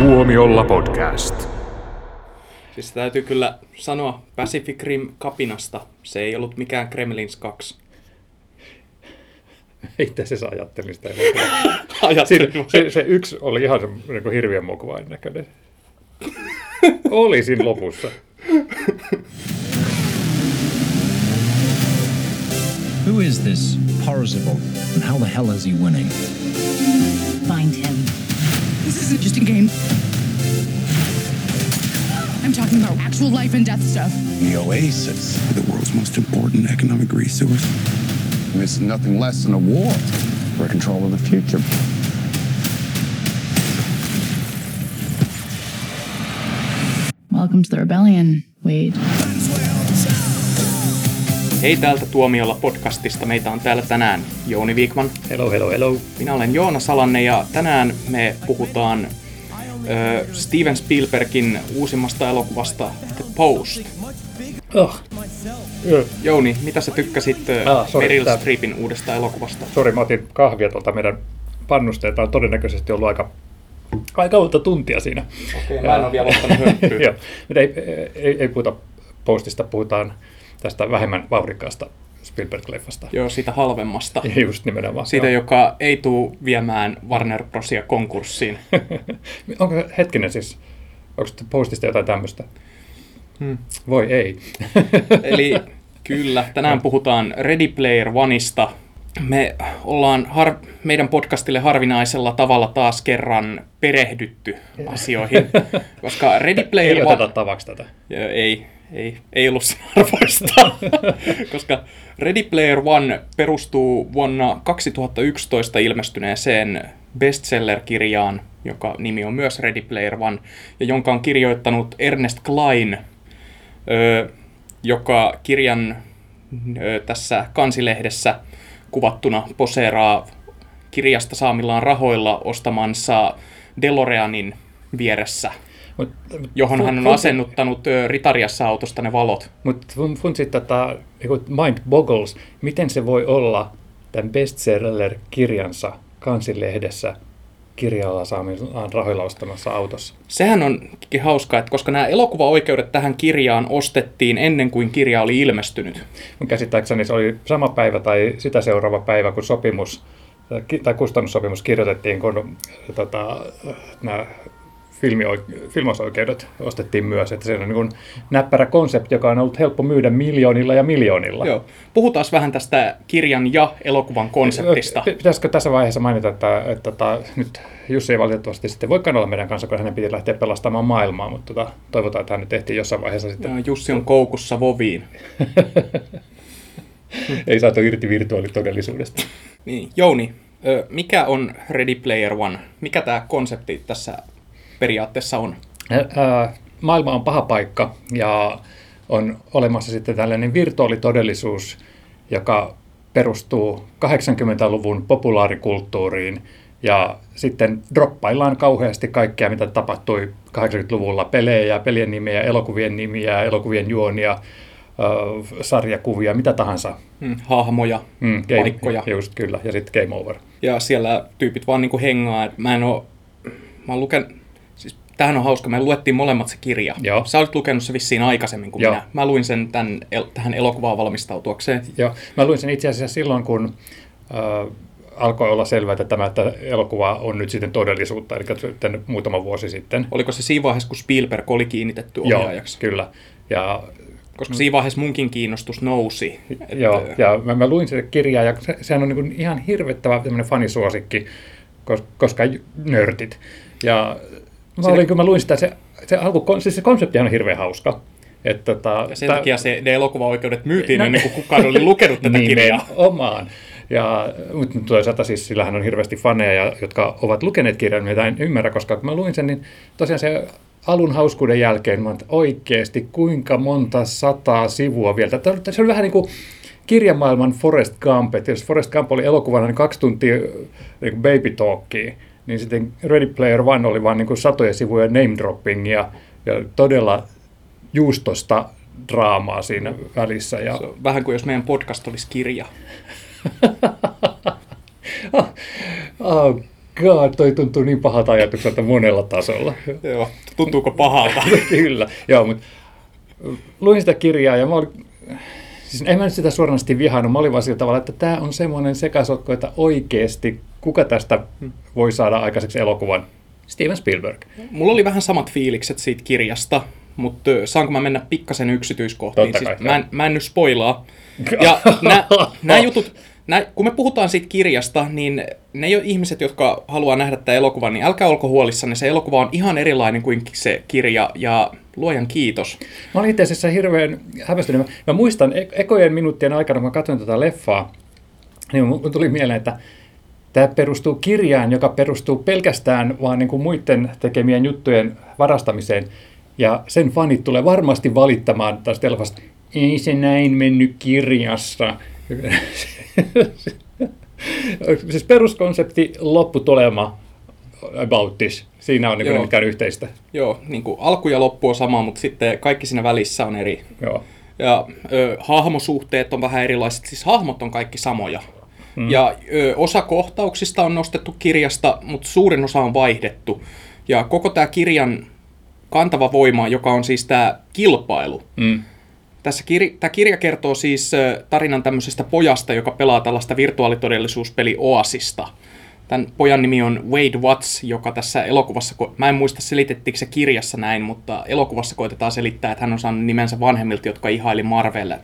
Tuomiolla podcast. Siis täytyy kyllä sanoa Pacific Rim kapinasta. Se ei ollut mikään Kremlins 2. Itse asiassa ajattelin sitä. Ajattelin Siinä, se, se, yksi oli ihan se, niin kuin hirveän mokuvain näköinen. Oli siinä lopussa. Who is this Parzival, and how the hell is he winning? Find him. This isn't just a game. I'm talking about actual life and death stuff. The Oasis. the world's most important economic resource. This is nothing less than a war for control of the future. Welcome to the rebellion, Wade. Hei täältä Tuomiolla podcastista. Meitä on täällä tänään Jouni Viikman. Hello, hello, hello. Minä olen Joona Salanne ja tänään me puhutaan ö, Steven Spielbergin uusimmasta elokuvasta The Post. Oh. Jouni, mitä sä tykkäsit Ah, sorry, Meryl tää- Streepin uudesta elokuvasta? Sori, mä otin kahvia tuolta meidän pannusta, ja on todennäköisesti ollut aika, aika monta tuntia siinä. Okei, mä en ole vielä ottanut. Joo, mutta ei, ei, ei puhuta postista, puhutaan tästä vähemmän vauhdikkaasta Spielberg-leffasta. Joo, siitä halvemmasta. Ja Just nimenomaan. Siitä, Joo. joka ei tule viemään Warner Brosia konkurssiin. Onko hetkinen siis, onko postista jotain tämmöistä? Hmm. Voi ei. Eli kyllä, tänään puhutaan Ready Player Oneista. Me ollaan har- meidän podcastille harvinaisella tavalla taas kerran perehdytty asioihin, koska Ready Player ei One... oteta tavaksi tätä. Joo, Ei, ei, ei ollut sen arvoista, koska Ready Player One perustuu vuonna 2011 ilmestyneeseen bestseller-kirjaan, joka nimi on myös Ready Player One, ja jonka on kirjoittanut Ernest Klein, joka kirjan tässä kansilehdessä kuvattuna poseeraa kirjasta saamillaan rahoilla ostamansa DeLoreanin vieressä, Mut, johon fun- hän on fun- asennuttanut ö, Ritariassa autosta ne valot. Mutta fun, tätä niinku mind boggles, miten se voi olla tämän bestseller-kirjansa kansilehdessä kirjalla saamillaan rahoilla ostamassa autossa. Sehän onkin hauskaa, että koska nämä elokuvaoikeudet tähän kirjaan ostettiin ennen kuin kirja oli ilmestynyt. Mun käsittääkseni se oli sama päivä tai sitä seuraava päivä, kun sopimus tai kustannussopimus kirjoitettiin, kun tota, nämä filmio- filmausoikeudet ostettiin myös. Että se on niin näppärä konsepti, joka on ollut helppo myydä miljoonilla ja miljoonilla. Joo. Puhutaan vähän tästä kirjan ja elokuvan konseptista. Pi- Pitäisikö tässä vaiheessa mainita, että, että, että nyt Jussi ei valitettavasti sitten voikaan olla meidän kanssa, kun hänen piti lähteä pelastamaan maailmaa, mutta tota, toivotaan, että hän nyt ehtii jossain vaiheessa sitten. Ja Jussi on koukussa voviin. Ei saatu irti virtuaalitodellisuudesta. Niin, Jouni, mikä on Ready Player One? Mikä tämä konsepti tässä periaatteessa on? Maailma on paha paikka ja on olemassa sitten tällainen virtuaalitodellisuus, joka perustuu 80-luvun populaarikulttuuriin ja sitten droppaillaan kauheasti kaikkea, mitä tapahtui 80-luvulla. Pelejä, pelien nimiä, elokuvien nimiä, elokuvien juonia, sarjakuvia, mitä tahansa. Hmm, hahmoja, Mm, game, paikkoja. Just kyllä, ja sitten game over. Ja siellä tyypit vaan niinku hengaa. Mä en oo... Mä oon luken... Tämähän on hauska. Me luettiin molemmat se kirja. Joo. Sä olit lukenut se vissiin aikaisemmin kuin Joo. minä. Mä luin sen tämän, el- tähän elokuvaan valmistautuakseen. Joo, mä luin sen itse asiassa silloin, kun äh, alkoi olla selvää, että tämä että elokuva on nyt sitten todellisuutta, eli sitten muutama vuosi sitten. Oliko se siinä vaiheessa, kun Spielberg oli kiinnitetty Joo, ohjaajaksi? kyllä. Ja, Koska siinä vaiheessa munkin kiinnostus nousi. Et, joo, ja mä, mä luin sitä kirjaa, ja se, sehän on niin ihan hirvettävä tämmöinen fanisuosikki, kos- koska j- nörtit. Ja mä, olin, kun mä luin sitä, se, se, alku, siis se konsepti on hirveän hauska. Että, tota, Ja sen tää- takia se, ne elokuvaoikeudet myytiin No- ennen kuin kukaan oli lukenut tätä kirjaa. Nimenomaan. Ja, mutta toisaalta siis sillähän on hirveästi faneja, jotka ovat lukeneet kirjan, mitä en ymmärrä, koska kun mä luin sen, niin tosiaan se alun hauskuuden jälkeen, mä oikeasti kuinka monta sataa sivua vielä. Tämä oli- Se oli vähän niin kuin kirjamaailman Forest Gump, että jos Forest Gump oli elokuvana niin kaksi tuntia niin baby talkia, niin sitten Ready Player One oli vain niin satoja sivuja name droppingia ja todella juustosta draamaa siinä välissä. Ja, Se on vähän kuin jos meidän podcast olisi kirja. oh, god, toi tuntuu niin pahalta ajatukselta monella tasolla. Joo, tuntuuko pahalta? Kyllä, joo, mutta luin sitä kirjaa ja mä olin, siis en mä nyt sitä suoranaisesti vihannut, mä olin vaan sillä tavalla, että tämä on semmoinen sekasotko, että oikeasti kuka tästä voi saada aikaiseksi elokuvan? Steven Spielberg. Mulla oli vähän samat fiilikset siitä kirjasta, mutta saanko mä mennä pikkasen yksityiskohtiin? Totta kai, siis mä, en, mä en nyt spoilaa. Ja nämä jutut, nää, kun me puhutaan siitä kirjasta, niin ne jo ihmiset, jotka haluaa nähdä tämän elokuvan, niin älkää olko huolissanne. Se elokuva on ihan erilainen kuin se kirja, ja luojan kiitos. Mä olin itse asiassa hirveän hämmästynyt. Mä, mä muistan e- ekojen minuuttien aikana, kun mä katsoin tätä leffaa, niin mun tuli mieleen, että tämä perustuu kirjaan, joka perustuu pelkästään vaan niin kuin muiden tekemien juttujen varastamiseen. Ja sen fanit tulee varmasti valittamaan tästä elokuvasta, ei se näin mennyt kirjassa. siis peruskonsepti, lopputulema, about this. Siinä on niin Joo. mitään yhteistä. Joo, niin kuin alku ja loppu on sama, mutta sitten kaikki siinä välissä on eri. Joo. Ja ö, hahmosuhteet on vähän erilaiset, siis hahmot on kaikki samoja. Mm. Ja ö, osa kohtauksista on nostettu kirjasta, mutta suurin osa on vaihdettu. Ja koko tämä kirjan kantava voima, joka on siis tämä kilpailu. Mm. Tässä kir- tämä kirja kertoo siis tarinan tämmöisestä pojasta, joka pelaa tällaista virtuaalitodellisuuspeli Oasista. Tämän pojan nimi on Wade Watts, joka tässä elokuvassa, ko- mä en muista selitettiinkö se kirjassa näin, mutta elokuvassa koitetaan selittää, että hän on saanut nimensä vanhemmilta, jotka ihaili Marvel,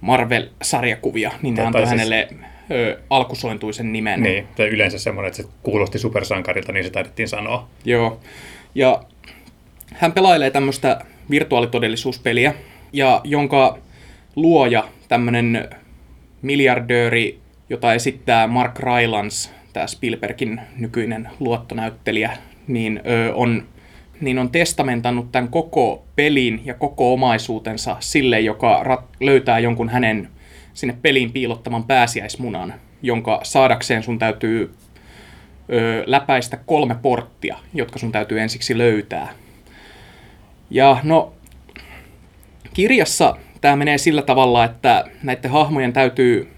Marvel-sarjakuvia, niin ne antoi siis- hänelle ö, alkusointuisen nimen. Niin, tai yleensä semmoinen, että se kuulosti supersankarilta, niin se taidettiin sanoa. Joo. Ja hän pelailee tämmöistä virtuaalitodellisuuspeliä, ja jonka luoja, tämmöinen miljardööri, jota esittää Mark Rylance, tämä Spielbergin nykyinen luottonäyttelijä, niin ö, on, niin on testamentannut tämän koko pelin ja koko omaisuutensa sille, joka rat- löytää jonkun hänen sinne peliin piilottaman pääsiäismunan, jonka saadakseen sun täytyy ö, läpäistä kolme porttia, jotka sun täytyy ensiksi löytää. Ja no, kirjassa tämä menee sillä tavalla, että näiden hahmojen täytyy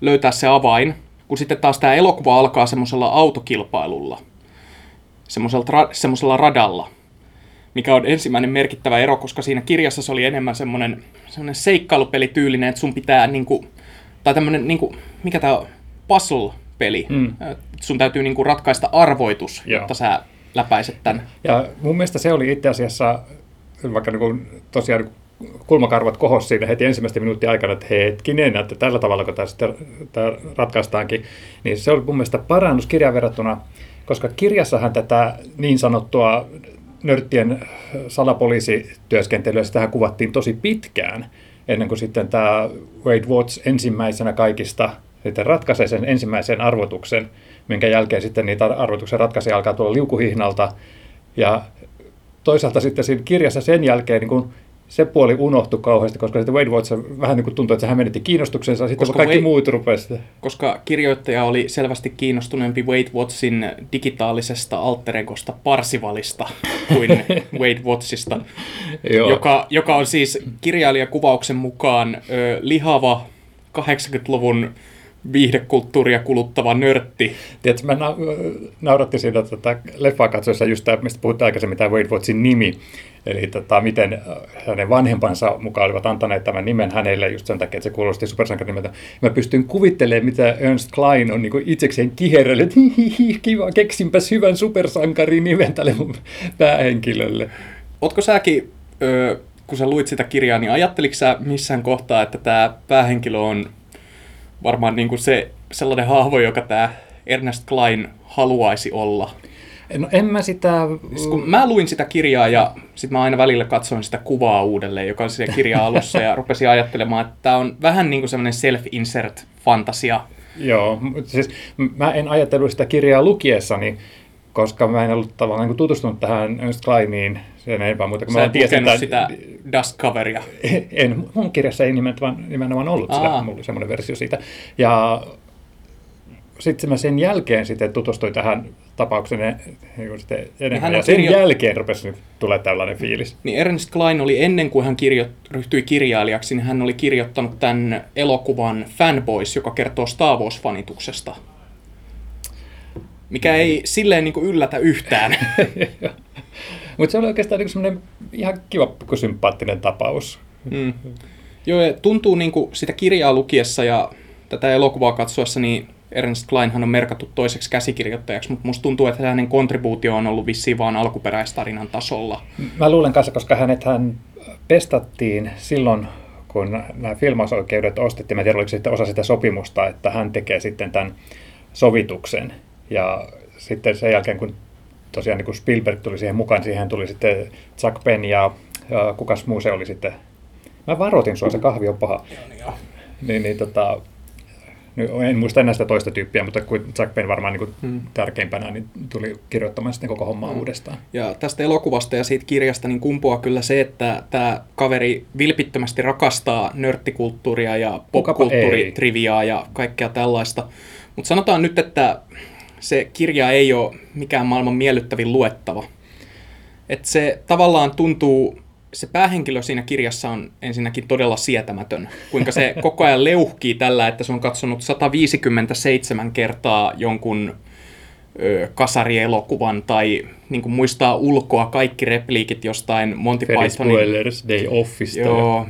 löytää se avain, kun sitten taas tämä elokuva alkaa semmoisella autokilpailulla, semmoisella, ra- radalla, mikä on ensimmäinen merkittävä ero, koska siinä kirjassa se oli enemmän semmoinen, semmoinen seikkailupelityylinen, että sun pitää niinku, tai tämmöinen, niinku, mikä tämä on, puzzle-peli. Mm. Sun täytyy niinku ratkaista arvoitus, Joo. jotta sä läpäiset tämän. Ja mun mielestä se oli itse asiassa, vaikka niin kuin tosiaan niin kuin kulmakarvat kohos siinä heti ensimmäisten minuuttien aikana, että hetkinen, että tällä tavalla kun tämä sitten tämä ratkaistaankin, niin se oli mun mielestä parannus kirjaan verrattuna, koska kirjassahan tätä niin sanottua nörttien salapoliisityöskentelyä, sitähän kuvattiin tosi pitkään, ennen kuin sitten tämä Wade Watts ensimmäisenä kaikista sitten ratkaisee sen ensimmäisen arvotuksen, minkä jälkeen sitten niitä arvotuksen ratkaisuja alkaa tulla liukuhihnalta. Ja toisaalta sitten siinä kirjassa sen jälkeen niin kun se puoli unohtui kauheasti, koska sitten Wade Watts vähän niin kuin tuntui, että se hämmennetti kiinnostuksensa, sitten Koska kaikki Wade- muut rupesivat. koska kirjoittaja oli selvästi kiinnostuneempi Wade Wattsin digitaalisesta alteregosta Parsivalista kuin Wade Wattsista, Joo. joka, joka on siis kirjailijakuvauksen mukaan ö, lihava 80-luvun viihdekulttuuria kuluttava nörtti. Tiedätkö, mä na- nauratti siinä tätä leffaa katsoessa just tämä, mistä puhuttiin aikaisemmin, tämä Wade Wattsin nimi. Eli tota, miten äh, hänen vanhempansa mukaan olivat antaneet tämän nimen hänelle just sen takia, että se kuulosti supersankarimeltä. Mä pystyn kuvittelemaan, mitä Ernst Klein on niin itsekseen kiherrellyt, kiva, keksinpäs hyvän supersankarin nimen tälle mun päähenkilölle. Ootko säkin, ö, kun sä luit sitä kirjaa, niin ajatteliko sä missään kohtaa, että tämä päähenkilö on varmaan niin kuin se sellainen hahmo, joka tämä Ernest Klein haluaisi olla? No en mä sitä... Siis kun mä luin sitä kirjaa ja sitten mä aina välillä katsoin sitä kuvaa uudelleen, joka on siellä kirjan alussa ja rupesin ajattelemaan, että tämä on vähän niin kuin semmoinen self-insert fantasia. Joo, siis mä en ajatellut sitä kirjaa lukiessani, koska mä en ollut tavallaan niin tutustunut tähän Ernst Kleiniin sen enempää muuta. kun Sä mä et tiesin, sitä Dust Coveria. En, mun kirjassa ei nimenomaan, nimenomaan ollut sitä, Aa. mulla oli semmoinen versio siitä. Ja sitten mä sen jälkeen sitten tutustuin tähän tapaukseen e- niin kuin sitten hän enemmän. on Ja sen kirjo- jälkeen rupesi nyt tulee tällainen fiilis. Niin Ernest Klein oli ennen kuin hän kirjo- ryhtyi kirjailijaksi, niin hän oli kirjoittanut tämän elokuvan Fanboys, joka kertoo Star Wars-fanituksesta. Mikä ei silleen niin kuin yllätä yhtään. Mutta se oli oikeastaan niin semmoinen ihan kiva sympaattinen tapaus. Mm. Joo, ja tuntuu niin kuin sitä kirjaa lukiessa ja tätä elokuvaa katsoessa, niin Ernest Kleinhan on merkattu toiseksi käsikirjoittajaksi, mutta musta tuntuu, että hänen kontribuutio on ollut vissiin vaan alkuperäistarinan tasolla. Mä luulen kanssa, koska hänet hän pestattiin silloin, kun nämä filmausoikeudet ostettiin, mä en tiedä, oliko sitten osa sitä sopimusta, että hän tekee sitten tämän sovituksen. Ja sitten sen jälkeen, kun tosiaan niin kun Spielberg tuli siihen mukaan, siihen tuli sitten Chuck Penn ja, ja kukas muu se oli sitten. Mä varoitin sua, se kahvi on paha. Niin, niin tota, nyt en muista enää sitä toista tyyppiä, mutta kun Jack Penn varmaan niin kuin hmm. tärkeimpänä niin tuli kirjoittamaan sitten koko hommaa hmm. uudestaan. Ja tästä elokuvasta ja siitä kirjasta niin kumpuaa kyllä se, että tämä kaveri vilpittömästi rakastaa nörttikulttuuria ja popkulttuuritriviaa ja kaikkea tällaista. Mutta sanotaan nyt, että se kirja ei ole mikään maailman miellyttävin luettava. Että se tavallaan tuntuu se päähenkilö siinä kirjassa on ensinnäkin todella sietämätön. Kuinka se koko ajan leuhkii tällä, että se on katsonut 157 kertaa jonkun ö, kasarielokuvan tai niin kuin muistaa ulkoa kaikki repliikit jostain Monty Ferris Pythonin... Spoilers, Day Office. Joo,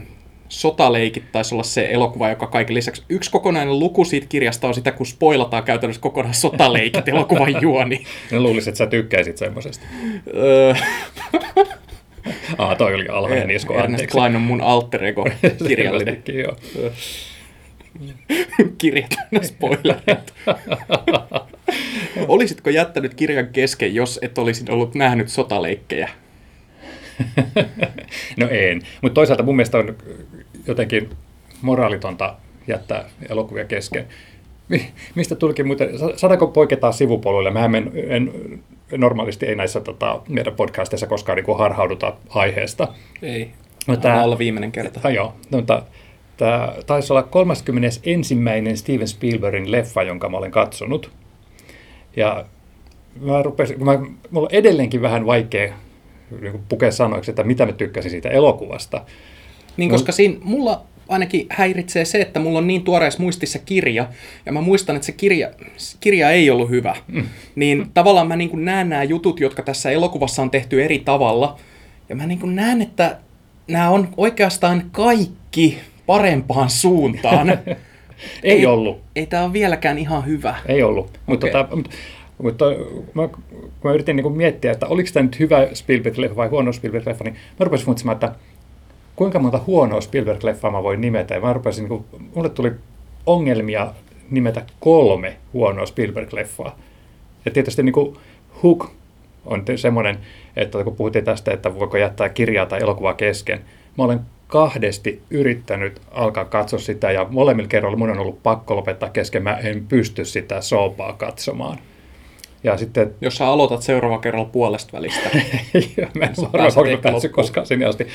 Sotaleikit taisi olla se elokuva, joka kaiken lisäksi... Yksi kokonainen luku siitä kirjasta on sitä, kun spoilataan käytännössä kokonaan Sotaleikit elokuvan juoni. Ne luulisin, että sä tykkäisit semmoisesta. Ah, toi oli alhainen isku, Ernest Klein on mun alter ego kirjallinen. joo. Kirjat spoilerit. Olisitko jättänyt kirjan kesken, jos et olisi ollut nähnyt sotaleikkejä? no en, mutta toisaalta mun mielestä on jotenkin moraalitonta jättää elokuvia kesken. Mistä tulikin muuten, saadaanko poiketa sivupoluille? Mä en, en normaalisti ei näissä tota, meidän podcasteissa koskaan niin kuin harhauduta aiheesta. Ei, no, tämä on viimeinen kerta. Ah, joo, mutta tämä taisi olla 31. Steven Spielbergin leffa, jonka mä olen katsonut. Ja mä rupesin, mä, mulla on edelleenkin vähän vaikea niin pukea sanoiksi, että mitä mä tykkäsin siitä elokuvasta. Niin, koska siinä mulla ainakin häiritsee se, että mulla on niin tuoreessa muistissa kirja, ja mä muistan, että se kirja, kirja ei ollut hyvä. Mm. Niin tavallaan mä niin näen nämä jutut, jotka tässä elokuvassa on tehty eri tavalla, ja mä niin näen, että nämä on oikeastaan kaikki parempaan suuntaan. ei, ei ollut. Ei tämä ole vieläkään ihan hyvä. Ei ollut. Mutta okay. tota, mutta mä, kun mä yritin niin miettiä, että oliko tämä nyt hyvä Spielberg-leffa vai huono Spielberg-leffa, niin mä rupesin funtsimaan, että kuinka monta huonoa Spielberg-leffaa mä voin nimetä. Ja mä rupesin, niin kuin, mulle tuli ongelmia nimetä kolme huonoa Spielberg-leffaa. Ja tietysti niin kuin Hook on semmoinen, että kun puhuttiin tästä, että voiko jättää kirjaa tai elokuvaa kesken, mä olen kahdesti yrittänyt alkaa katsoa sitä ja molemmilla kerroilla mun on ollut pakko lopettaa kesken, mä en pysty sitä soopaa katsomaan. Ja sitten, Jos sä aloitat seuraava kerralla puolesta välistä. mä en varmaan päässyt koskaan sinne asti.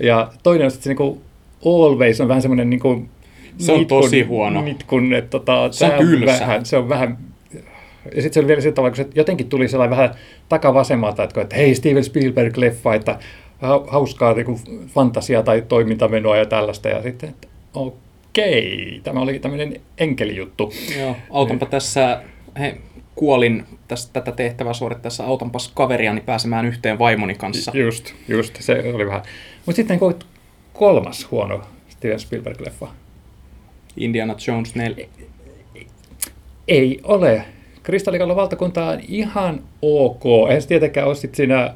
Ja toinen on sitten se niin Always on vähän semmoinen niin kuin se on nitkun, tosi huono. Nitkun, että tota, se on tylsä. Vähän, se on vähän ja sitten se oli vielä sillä tavalla, kun se jotenkin tuli sellainen vähän takavasemmalta, että, että hei Steven Spielberg-leffa, että hauskaa niin kuin fantasiaa tai toimintamenoa ja tällaista. Ja sitten, että okei, tämä oli tämmöinen enkelijuttu. Joo, autanpa niin. tässä, he, kuolin tästä, tätä tehtävää suorittaessa autanpas kaveriani pääsemään yhteen vaimoni kanssa. Just, just, se oli vähän. Mutta sitten kolmas huono Steven Spielberg-leffa. Indiana Jones 4. Ei ole. Kristallikallon valtakunta on ihan ok. Eihän se tietenkään ole sit siinä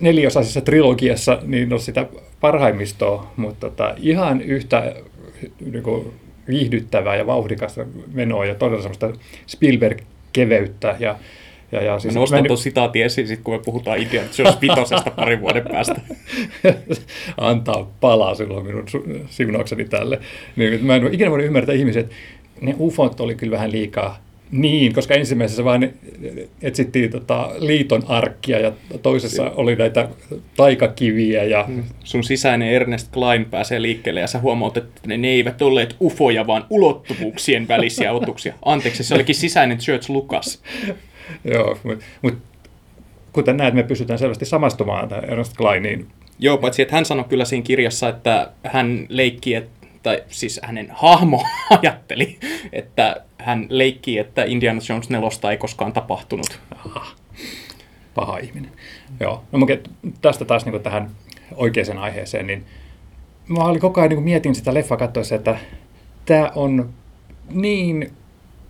neliosaisessa trilogiassa niin ole sitä parhaimmistoa, mutta tota, ihan yhtä niin kuin, viihdyttävää ja vauhdikasta menoa ja todella semmoista Spielberg-keveyttä ja ja, ja siis mä nostan tuon sitaatin esiin, sit, kun me puhutaan Indiana Jones vitosesta parin vuoden päästä. Antaa palaa silloin minun siunaukseni tälle. Niin, mä en ikinä voinut ymmärtää ihmisiä, että ne ufot oli kyllä vähän liikaa niin, koska ensimmäisessä vaan etsittiin tota liiton arkkia ja toisessa oli näitä taikakiviä. Ja... Mm. Sun sisäinen Ernest Klein pääsee liikkeelle ja sä huomaat, että ne eivät olleet ufoja, vaan ulottuvuuksien välisiä otuksia. Anteeksi, se olikin sisäinen Church Lucas. Joo, mutta mut, kuten näet, me pystytään selvästi samastumaan Ernest Kleiniin. Joo, paitsi että hän sanoi kyllä siinä kirjassa, että hän leikki, että tai siis hänen hahmo ajatteli, että hän leikkii, että Indiana Jones 4 ei koskaan tapahtunut. paha ihminen. Joo. No, tästä taas niin tähän oikeaan aiheeseen, niin mä olin koko ajan niin mietin sitä leffa katsoessa, että tämä on niin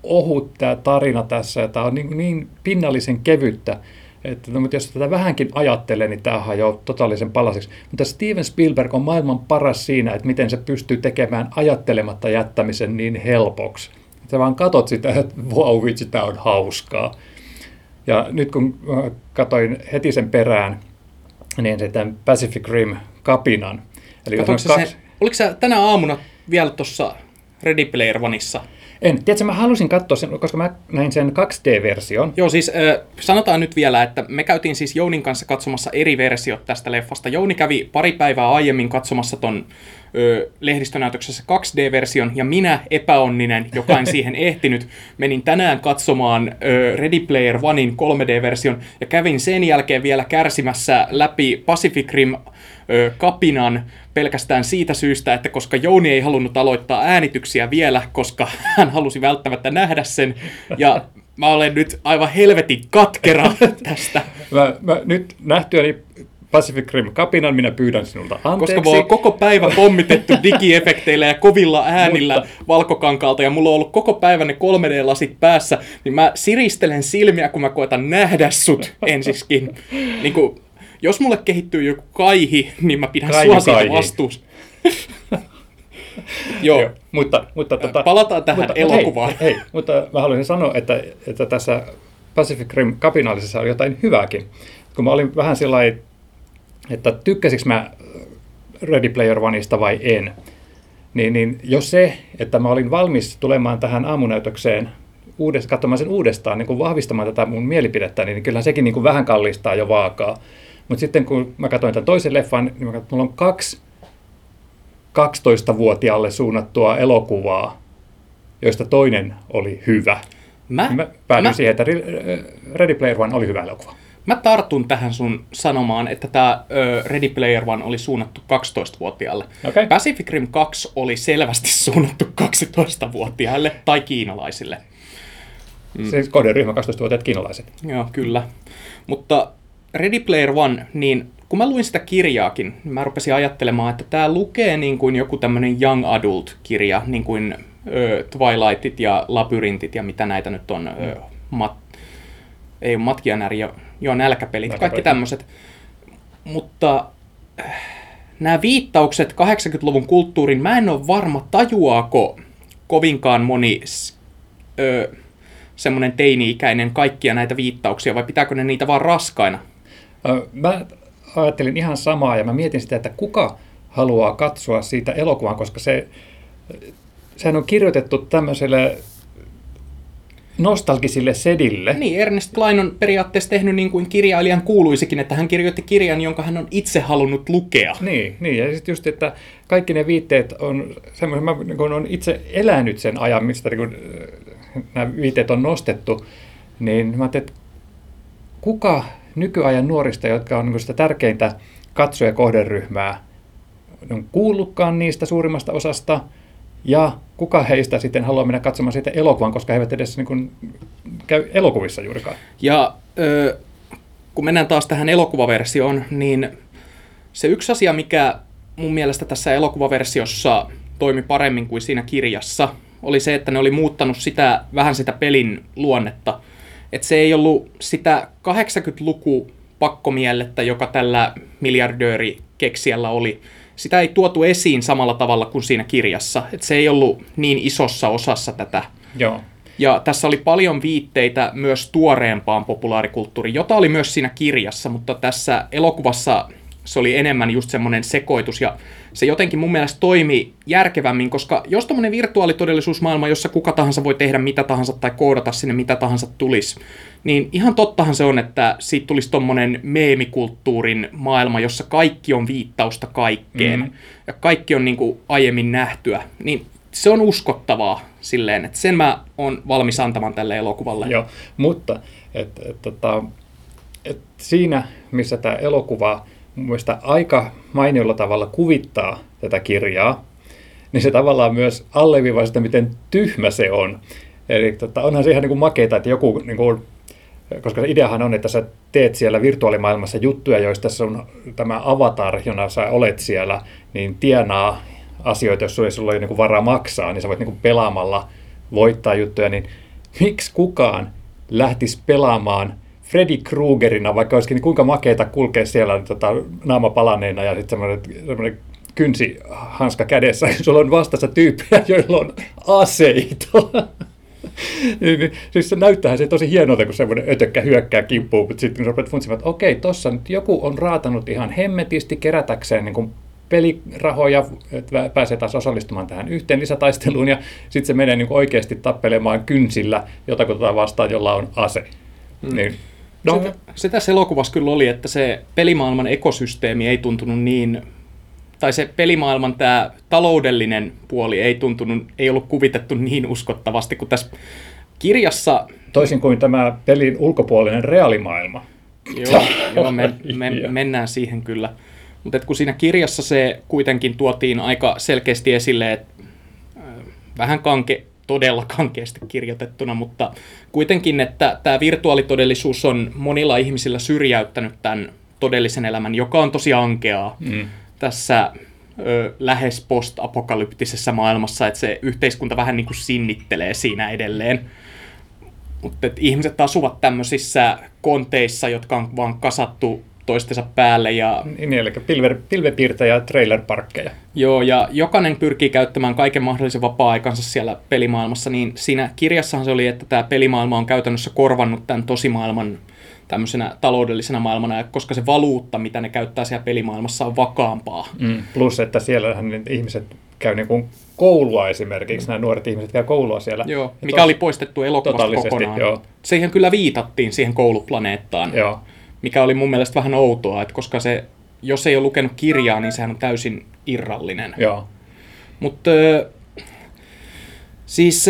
ohut tämä tarina tässä, tämä on niin, niin pinnallisen kevyttä, että no, mutta jos tätä vähänkin ajattelee, niin tämähän jo totaalisen palasiksi. Mutta Steven Spielberg on maailman paras siinä, että miten se pystyy tekemään ajattelematta jättämisen niin helpoksi. Sä vaan katot sitä, että wow, vitsi, tämä on hauskaa. Ja nyt kun mä katsoin heti sen perään, niin se tämän Pacific Rim kapinan. Eli kaksi- se, oliko sä tänä aamuna vielä tuossa Ready Player Oneissa? En. Tiedätkö, mä halusin katsoa sen, koska mä näin sen 2D-version. Joo, siis äh, sanotaan nyt vielä, että me käytiin siis Jounin kanssa katsomassa eri versiot tästä leffasta. Jouni kävi pari päivää aiemmin katsomassa ton ö, lehdistönäytöksessä 2D-version, ja minä, epäonninen, joka en siihen ehtinyt, menin tänään katsomaan ö, Ready Player Onein 3D-version, ja kävin sen jälkeen vielä kärsimässä läpi Pacific Rim ö, kapinan pelkästään siitä syystä, että koska Jouni ei halunnut aloittaa äänityksiä vielä, koska hän halusi välttämättä nähdä sen, ja mä olen nyt aivan helvetin katkera tästä, Mä, mä nyt nähtyäni Pacific Rim kapinan minä pyydän sinulta anteeksi. koska mua on koko päivä pommitettu digiefekteillä ja kovilla äänillä Mutta... valkokankaalta, ja mulla on ollut koko päivän ne 3D-lasit päässä, niin mä siristelen silmiä, kun mä koetan nähdä sut ensiskin. Niin kuin, jos mulle kehittyy joku kaihi, niin mä pidän Kaihi, sua siitä vastuussa. Joo, Joo, mutta, mutta tota, Palataan tähän mutta, elokuvaan. Hei, hei, mutta mä haluaisin sanoa, että, että tässä Pacific Rim kapinaalisessa oli jotain hyvääkin. Kun mä olin vähän sillä lailla, että tykkäsikö mä Ready Player Oneista vai en, niin, niin jos se, että mä olin valmis tulemaan tähän aamunäytökseen uudest, katsomaan sen uudestaan, niin kuin vahvistamaan tätä mun mielipidettä, niin kyllähän sekin niin kuin vähän kallistaa jo vaakaa. Mutta sitten kun mä katsoin tämän toisen leffan, niin mä katsoin, että mulla on kaksi 12-vuotiaalle suunnattua elokuvaa, joista toinen oli hyvä. mä, Mä päädyin mä, siihen, että Re- Ready Player One oli hyvä elokuva. Mä tartun tähän sun sanomaan, että tämä Ready Player One oli suunnattu 12-vuotiaalle. Okei. Pacific Rim 2 oli selvästi suunnattu 12-vuotiaille tai kiinalaisille. Mm. Siis kohderyhmä 12-vuotiaat kiinalaiset. Joo, kyllä. Mutta Ready Player One, niin kun mä luin sitä kirjaakin, niin mä rupesin ajattelemaan, että tämä lukee niin kuin joku tämmöinen young adult-kirja, niin kuin ö, Twilightit ja Labyrintit ja mitä näitä nyt on, ö, mat, ei ole matkianäri, jo, joo, nälkäpelit, kaikki tämmöiset. Mutta äh, nämä viittaukset 80-luvun kulttuuriin, mä en ole varma, tajuaako kovinkaan moni ö, semmoinen teini-ikäinen kaikkia näitä viittauksia, vai pitääkö ne niitä vaan raskaina? Mä ajattelin ihan samaa ja mä mietin sitä, että kuka haluaa katsoa siitä elokuvan, koska se, sehän on kirjoitettu tämmöiselle nostalgisille sedille. Niin, Ernest Klein on periaatteessa tehnyt niin kuin kirjailijan kuuluisikin, että hän kirjoitti kirjan, jonka hän on itse halunnut lukea. Niin, niin, ja sitten just, että kaikki ne viitteet on semmoisia, mä niin kun on itse elänyt sen ajan, mistä niin kun, äh, nämä viitteet on nostettu, niin mä ajattelin, että kuka nykyajan nuorista, jotka on niin sitä tärkeintä katso- ja kohderyhmää, on kuullutkaan niistä suurimmasta osasta, ja kuka heistä sitten haluaa mennä katsomaan siitä elokuvan, koska he eivät edes niin kun, käy elokuvissa juurikaan. Ja ö, kun mennään taas tähän elokuvaversioon, niin se yksi asia, mikä mun mielestä tässä elokuvaversiossa toimi paremmin kuin siinä kirjassa, oli se, että ne oli muuttanut sitä, vähän sitä pelin luonnetta. Että se ei ollut sitä 80-luku pakkomielettä, joka tällä miljardöörikeksijällä oli. Sitä ei tuotu esiin samalla tavalla kuin siinä kirjassa. Et se ei ollut niin isossa osassa tätä Joo. ja tässä oli paljon viitteitä myös tuoreempaan populaarikulttuuriin, jota oli myös siinä kirjassa, mutta tässä elokuvassa se oli enemmän just semmoinen sekoitus ja se jotenkin mun mielestä toimi järkevämmin, koska jos tommonen virtuaalitodellisuusmaailma, jossa kuka tahansa voi tehdä mitä tahansa tai koodata sinne mitä tahansa tulisi, niin ihan tottahan se on, että siitä tulisi tommonen meemikulttuurin maailma, jossa kaikki on viittausta kaikkeen Mhm. ja kaikki on niin kuin aiemmin nähtyä, niin se on uskottavaa silleen, että sen mä oon valmis antamaan tälle elokuvalle. Joo, mutta et, et, tota, et siinä, missä tämä elokuva mielestä aika mainiolla tavalla kuvittaa tätä kirjaa, niin se tavallaan myös alleviivaa sitä, miten tyhmä se on. Eli tota, onhan se ihan niin makeita, että joku, niin kuin, koska ideahan on, että sä teet siellä virtuaalimaailmassa juttuja, joista sun tämä avatar, jona sä olet siellä, niin tienaa asioita, jos sulla ei ole niin varaa maksaa, niin sä voit niin kuin pelaamalla voittaa juttuja, niin miksi kukaan lähtisi pelaamaan Freddy Kruegerina, vaikka olisikin niin kuinka makeita kulkea siellä niin tota, naama palaneena ja sitten semmoinen, semmoinen kynsi hanska kädessä, ja sulla on vastassa tyyppejä, joilla on aseita. Niin, niin, siis se näyttää se tosi hienolta, kun semmoinen ötökkä hyökkää kimppuun, mutta sitten kun sä rupeat funtsimaan, että okei, tossa nyt joku on raatanut ihan hemmetisti kerätäkseen niin kuin pelirahoja, että pääsee taas osallistumaan tähän yhteen lisätaisteluun, ja sitten se menee niin oikeasti tappelemaan kynsillä jotakuta vastaan, jolla on ase. Mm. Niin, no. se, se tässä elokuvassa kyllä oli, että se pelimaailman ekosysteemi ei tuntunut niin tai se pelimaailman tämä taloudellinen puoli ei tuntunut, ei ollut kuvitettu niin uskottavasti kuin tässä kirjassa. Toisin kuin tämä pelin ulkopuolinen reaalimaailma. Joo, joo me, me, mennään siihen kyllä. Mutta kun siinä kirjassa se kuitenkin tuotiin aika selkeästi esille, että vähän kanke, todella kankeasti kirjoitettuna, mutta kuitenkin, että tämä virtuaalitodellisuus on monilla ihmisillä syrjäyttänyt tämän todellisen elämän, joka on tosi ankeaa. Mm tässä ö, lähes post-apokalyptisessa maailmassa, että se yhteiskunta vähän niin kuin sinnittelee siinä edelleen. Mutta ihmiset asuvat tämmöisissä konteissa, jotka on vaan kasattu toistensa päälle. Ja... Niin, eli pilve, pilvepiirtäjä ja trailerparkkeja. Joo, ja jokainen pyrkii käyttämään kaiken mahdollisen vapaa-aikansa siellä pelimaailmassa, niin siinä kirjassahan se oli, että tämä pelimaailma on käytännössä korvannut tämän tosimaailman tämmöisenä taloudellisena maailmana, koska se valuutta, mitä ne käyttää siellä pelimaailmassa, on vakaampaa. Mm. Plus, että siellähän ne ihmiset käy niin kuin koulua esimerkiksi, nämä nuoret ihmiset käy koulua siellä. Joo, mikä tos... oli poistettu elokuvasta kokonaan. Joo. Siihen kyllä viitattiin, siihen kouluplaneettaan, joo. Mikä oli mun mielestä vähän outoa, että koska se, jos ei ole lukenut kirjaa, niin sehän on täysin irrallinen. Joo. Mutta siis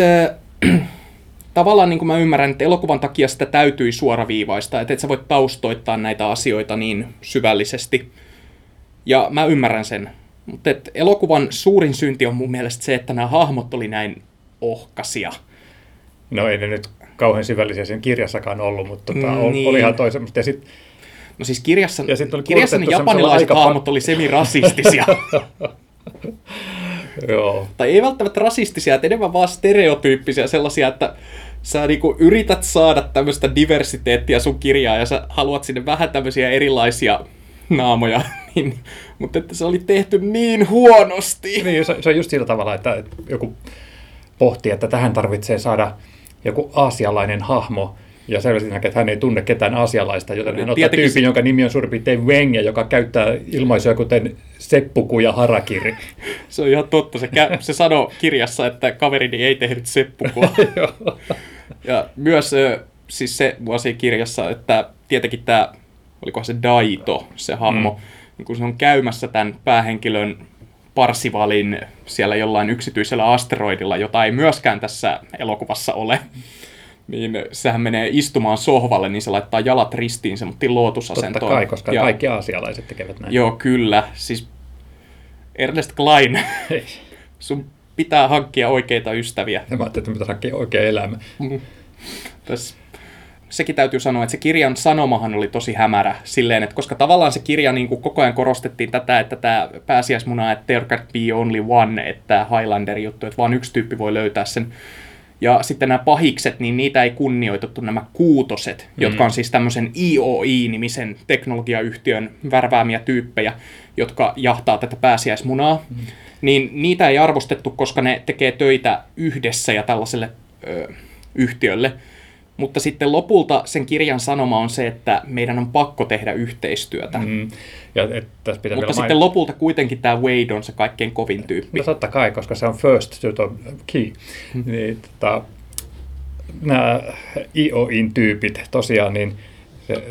tavallaan niin kuin mä ymmärrän, että elokuvan takia sitä täytyi suoraviivaista, että et sä voit taustoittaa näitä asioita niin syvällisesti. Ja mä ymmärrän sen. Mutta elokuvan suurin synti on mun mielestä se, että nämä hahmot oli näin ohkasia. No ei ne nyt kauhean syvällisiä sen kirjassakaan ollut, mutta tota, mm, niin. olihan toi semmoista. Ja sit, no siis kirjassa, ja sit oli kirjassa ne japanilaiset hahmot oli semirasistisia. Joo. Tai ei välttämättä rasistisia, että enemmän vaan stereotyyppisiä sellaisia, että sä niinku yrität saada tämmöistä diversiteettia sun kirjaa ja sä haluat sinne vähän tämmöisiä erilaisia naamoja, niin, mutta että se oli tehty niin huonosti. Niin, se, se on just sillä tavalla, että joku pohtii, että tähän tarvitsee saada joku aasialainen hahmo, ja selvästi näkee, että hän ei tunne ketään asialaista, joten hän ottaa tyypin, jonka nimi on suurin piirtein Weng, joka käyttää ilmaisuja kuten seppuku ja harakiri. Se on ihan totta. Se, kä- se sanoo kirjassa, että kaverini ei tehnyt seppukua. ja myös siis se vuosi kirjassa, että tietenkin tämä, oliko se Daito, se hahmo, mm. kun se on käymässä tämän päähenkilön Parsivalin siellä jollain yksityisellä asteroidilla, jota ei myöskään tässä elokuvassa ole niin sehän menee istumaan sohvalle, niin se laittaa jalat ristiin semmoittiin lootusasentoon. Totta kai, koska ja, kaikki aasialaiset tekevät näin. Joo, kyllä. Siis Ernest Klein, sun pitää hankkia oikeita ystäviä. Ja mä ajattelin, että pitää hankkia oikea elämä. Mm. Tässä sekin täytyy sanoa, että se kirjan sanomahan oli tosi hämärä silleen, että koska tavallaan se kirja niin kuin koko ajan korostettiin tätä, että tämä pääsiäismuna, että there can be only one, että Highlander-juttu, että vain yksi tyyppi voi löytää sen ja sitten nämä pahikset, niin niitä ei kunnioitettu nämä kuutoset, mm. jotka on siis tämmöisen IOI-nimisen teknologiayhtiön värväämiä tyyppejä, jotka jahtaa tätä pääsiäismunaa. Mm. Niin niitä ei arvostettu, koska ne tekee töitä yhdessä ja tällaiselle ö, yhtiölle. Mutta sitten lopulta sen kirjan sanoma on se, että meidän on pakko tehdä yhteistyötä. Mm. Ja, et, tässä pitää Mutta sitten main... lopulta kuitenkin tämä Wade on se kaikkein kovin tyyppi. No totta kai, koska se on first to the key. Mm. Niin, tota, nämä IOIn tyypit tosiaan, niin se,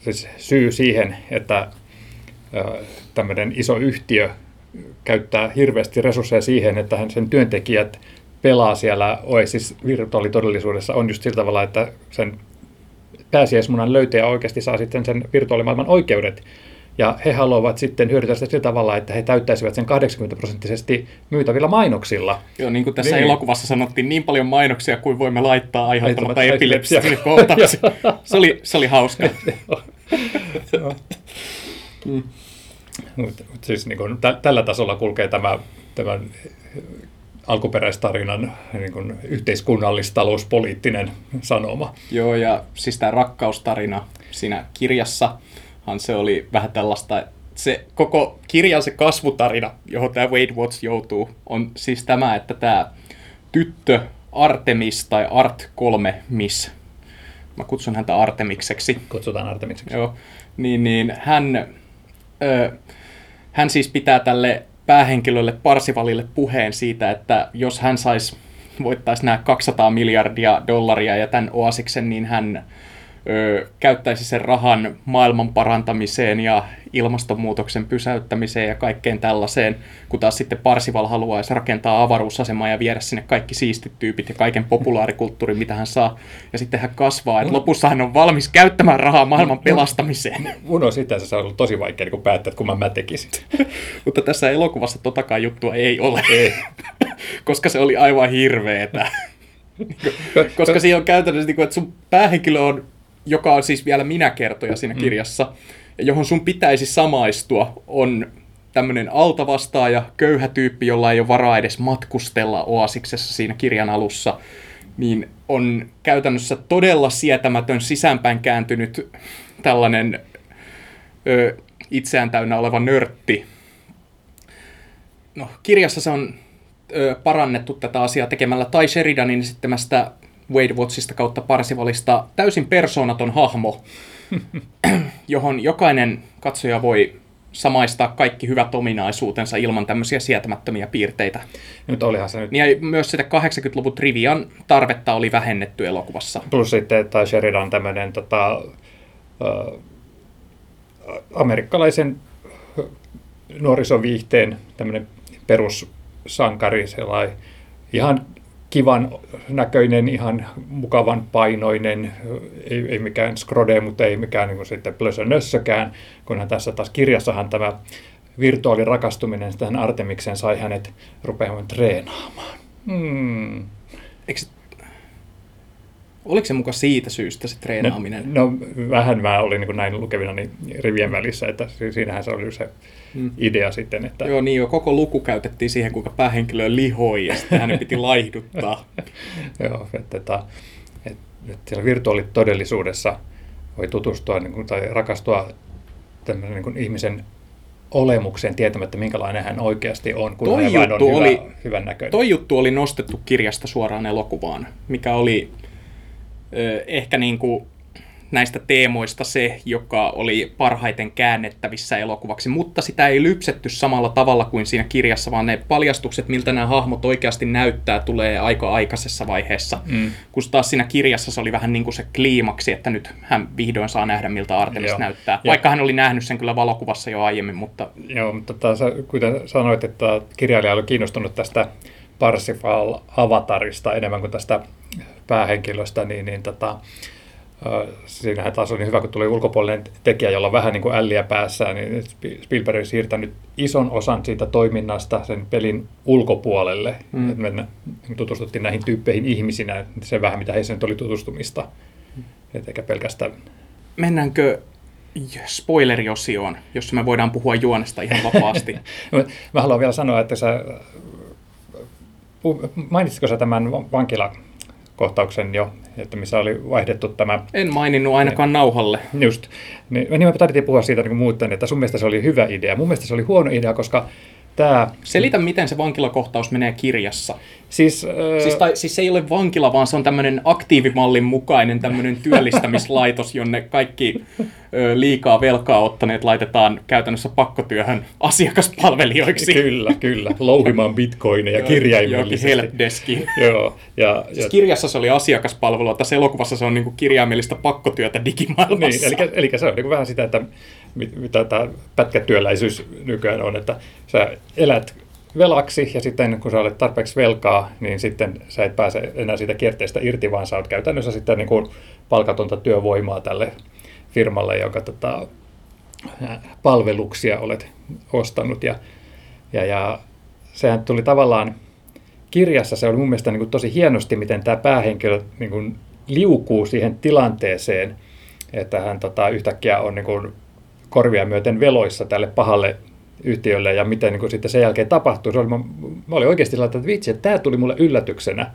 siis syy siihen, että tämmöinen iso yhtiö käyttää hirveästi resursseja siihen, että sen työntekijät pelaa siellä Oasis virtuaalitodellisuudessa on just sillä tavalla, että sen pääsiäismunan löytäjä oikeasti saa sitten sen virtuaalimaailman oikeudet Ja he haluavat sitten hyödyntää sitä sillä tavalla, että he täyttäisivät sen 80 prosenttisesti myytävillä mainoksilla. Joo, niin kuin tässä Niin. elokuvassa sanottiin, niin paljon mainoksia kuin voimme laittaa aiheuttamatta kohtauksia. se, oli, se oli hauska. Mutta mut siis niin kuin, tä, tällä tasolla kulkee tämä, tämän alkuperäistarinan niin kuin yhteiskunnallis-talouspoliittinen sanoma. Joo, ja siis tämä rakkaustarina siinä kirjassahan se oli vähän tällaista, se koko kirjan se kasvutarina, johon tämä Wade Watts joutuu, on siis tämä, että tämä tyttö Artemis tai Art 3 Miss, mä kutsun häntä Artemikseksi, Kutsutaan Artemikseksi. Joo, niin, niin hän, ö, hän siis pitää tälle päähenkilölle Parsivalille puheen siitä, että jos hän saisi, voittaisi nämä 200 miljardia dollaria ja tämän oasiksen, niin hän ö, käyttäisi sen rahan maailman parantamiseen ja ilmastonmuutoksen pysäyttämiseen ja kaikkeen tällaiseen, kun taas sitten Parsival haluaisi rakentaa avaruusasemaa ja viedä sinne kaikki siistit tyypit ja kaiken populaarikulttuurin, mitä hän saa. Ja sitten hän kasvaa, että lopussa hän on valmis käyttämään rahaa maailman pelastamiseen. Mun on sitä se on ollut tosi vaikea niin päättää, että kun mä, tekisin. Mutta tässä elokuvassa totakaan juttua ei ole, koska se oli aivan hirveetä. koska siinä on käytännössä, niin että sun päähenkilö on, joka on siis vielä minä-kertoja siinä kirjassa, ja johon sun pitäisi samaistua, on tämmöinen altavastaaja, köyhä tyyppi, jolla ei ole varaa edes matkustella oasiksessa siinä kirjan alussa, niin on käytännössä todella sietämätön sisäänpäin kääntynyt tällainen ö, itseään täynnä oleva nörtti, no, kirjassa se on ö, parannettu tätä asiaa tekemällä Tai Sheridanin esittämästä Wade Wattsista kautta Parsivalista täysin persoonaton hahmo, johon jokainen katsoja voi samaistaa kaikki hyvät ominaisuutensa ilman tämmöisiä sietämättömiä piirteitä. Nyt olihan se nyt Ja myös sitä 80-luvun trivian tarvetta oli vähennetty elokuvassa. Plus sitten, että Sheridan tämmöinen tota, ä, amerikkalaisen nuorisoviihteen tämmöinen perussankari, sellainen ihan kivan näköinen, ihan mukavan painoinen, ei, ei mikään skrode, mutta ei mikään niin sitten plösönössökään, kunhan tässä taas kirjassahan tämä virtuaalirakastuminen tähän Artemikseen sai hänet rupeamaan treenaamaan. Hmm. Eikö se... Oliko se muka siitä syystä se treenaaminen? No, no vähän mä olin niin näin lukevina niin rivien välissä, että si- siinähän se oli se mm. idea sitten, että Joo, niin jo koko luku käytettiin siihen, kuinka päähenkilö lihoi ja sitten hänen piti laihduttaa. Joo, että, että, että, että siellä virtuaalitodellisuudessa voi tutustua niin kuin, tai rakastua niin kuin ihmisen olemukseen tietämättä, minkälainen hän oikeasti on, kun Toi hän vain on juttu hyvä, oli- hyvän näköinen. Toi juttu oli nostettu kirjasta suoraan elokuvaan, mikä oli ö, ehkä niin kuin näistä teemoista se, joka oli parhaiten käännettävissä elokuvaksi, mutta sitä ei lypsetty samalla tavalla kuin siinä kirjassa, vaan ne paljastukset, miltä nämä hahmot oikeasti näyttää, tulee aika aikaisessa vaiheessa. Mm. Kun taas siinä kirjassa se oli vähän niin kuin se kliimaksi, että nyt hän vihdoin saa nähdä, miltä Artemis Joo. näyttää. Ja- Vaikka hän oli nähnyt sen kyllä valokuvassa jo aiemmin, mutta Joo, mutta sä, kuten sanoit, että kirjailija oli kiinnostunut tästä Parsifal-avatarista enemmän kuin tästä päähenkilöstä, niin, niin tota, siinähän taas oli hyvä, kun tuli ulkopuolinen tekijä, jolla on vähän niin kuin älliä päässään, niin Sp- Spielberg on siirtänyt ison osan siitä toiminnasta sen pelin ulkopuolelle. Mm. Että me tutustuttiin näihin tyyppeihin ihmisinä, se vähän mitä heissä nyt oli tutustumista. Et eikä pelkästään mennäänkö spoileriosioon, jossa me voidaan puhua juonesta ihan vapaasti. No, Mä haluan vielä sanoa, että sä, mainitsitko sä tämän va- vankilakohtauksen jo, että missä oli vaihdettu tämä, En maininnut ainakaan nauhalle. just, niin, niin me taidettiin puhua siitä niin muuten, että sun mielestä se oli hyvä idea. Mun mielestä se oli huono idea, koska tämä, Selitä, miten se vankilakohtaus menee kirjassa. siis, äh, Siis, tai, siis se ei ole vankila, vaan se on tämmöinen aktiivimallin mukainen tämmöinen työllistämislaitos, jonne kaikki ö, liikaa velkaa ottaneet laitetaan käytännössä pakkotyöhön asiakaspalvelijoiksi. kyllä, kyllä, louhimaan bitcoineja kirjaimellisesti. helpdeskiin. Joo, ja, ja Siis kirjassa se oli asiakaspalvelua, tässä elokuvassa se on niinku kirjaimellista pakkotyötä digimaailmassa. Niin, eli, eli se on niin vähän sitä, että mitä tämä pätkätyöläisyys nykyään on, että sä elät velaksi ja sitten kun sä olet tarpeeksi velkaa, niin sitten sä et pääse enää siitä kierteestä irti, vaan sä oot käytännössä sitten niin kuin palkatonta työvoimaa tälle firmalle, joka tota, palveluksia olet ostanut. Ja, ja, ja sehän tuli tavallaan kirjassa, se oli mun mielestä niin kuin tosi hienosti, miten tämä päähenkilö niin kuin liukuu siihen tilanteeseen, että hän tota, yhtäkkiä on niin kuin korvia myöten veloissa tälle pahalle yhtiölle ja miten niin sitten sen jälkeen tapahtuu. Se oli, mä, mä olin oikeasti laittanut, että vitsi, että tämä tuli mulle yllätyksenä.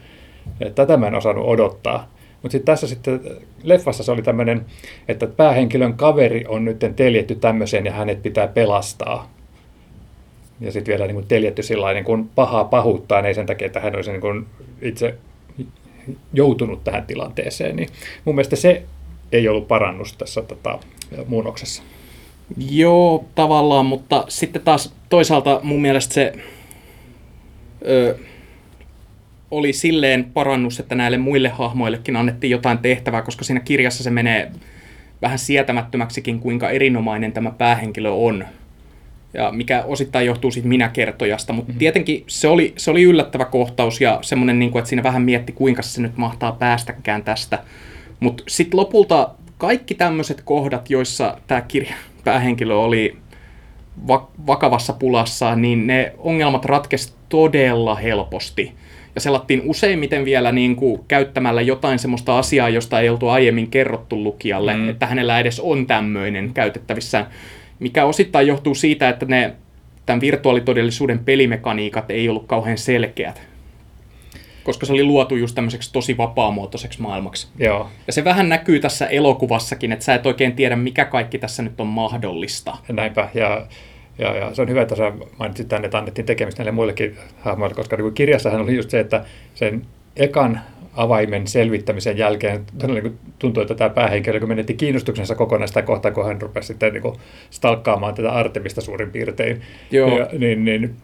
Tätä mä en osannut odottaa. Mutta sitten tässä sitten leffassa se oli tämmöinen, että päähenkilön kaveri on nyt teljetty tämmöiseen ja hänet pitää pelastaa. Ja sitten vielä niin kuin teljetty sillä niin kuin pahaa pahuuttaan, ei sen takia, että hän olisi niin kuin itse joutunut tähän tilanteeseen. Niin mun mielestä se ei ollut parannus tässä tota, muunnoksessa. Joo, tavallaan, mutta sitten taas toisaalta mun mielestä se ö, oli silleen parannus, että näille muille hahmoillekin annettiin jotain tehtävää, koska siinä kirjassa se menee vähän sietämättömäksikin, kuinka erinomainen tämä päähenkilö on. Ja mikä osittain johtuu siitä minäkertojasta, mutta mm-hmm. tietenkin se oli, se oli yllättävä kohtaus ja semmoinen, niin kuin, että siinä vähän mietti, kuinka se nyt mahtaa päästäkään tästä. Mutta sitten lopulta kaikki tämmöiset kohdat, joissa tämä kirja päähenkilö oli va- vakavassa pulassa, niin ne ongelmat ratkesi todella helposti. Ja selattiin useimmiten vielä niin kuin käyttämällä jotain semmoista asiaa, josta ei oltu aiemmin kerrottu lukijalle, mm. että hänellä edes on tämmöinen käytettävissä, mikä osittain johtuu siitä, että ne tämän virtuaalitodellisuuden pelimekaniikat ei ollut kauhean selkeät koska se oli luotu just tämmöiseksi tosi vapaamuotoiseksi maailmaksi. Joo. Ja se vähän näkyy tässä elokuvassakin, että sä et oikein tiedä, mikä kaikki tässä nyt on mahdollista. Näinpä, ja, ja, ja se on hyvä, että sä mainitsit tänne, että annettiin tekemistä näille muillekin hahmoille, koska niin kirjassahan oli just se, että sen ekan avaimen selvittämisen jälkeen niin tuntui, että tämä päähenkilö kun menetti kiinnostuksensa kokonaan sitä kohtaa, kun hän rupesi sitten niin stalkkaamaan tätä Artemista suurin piirtein. Joo. Ja, niin, niin,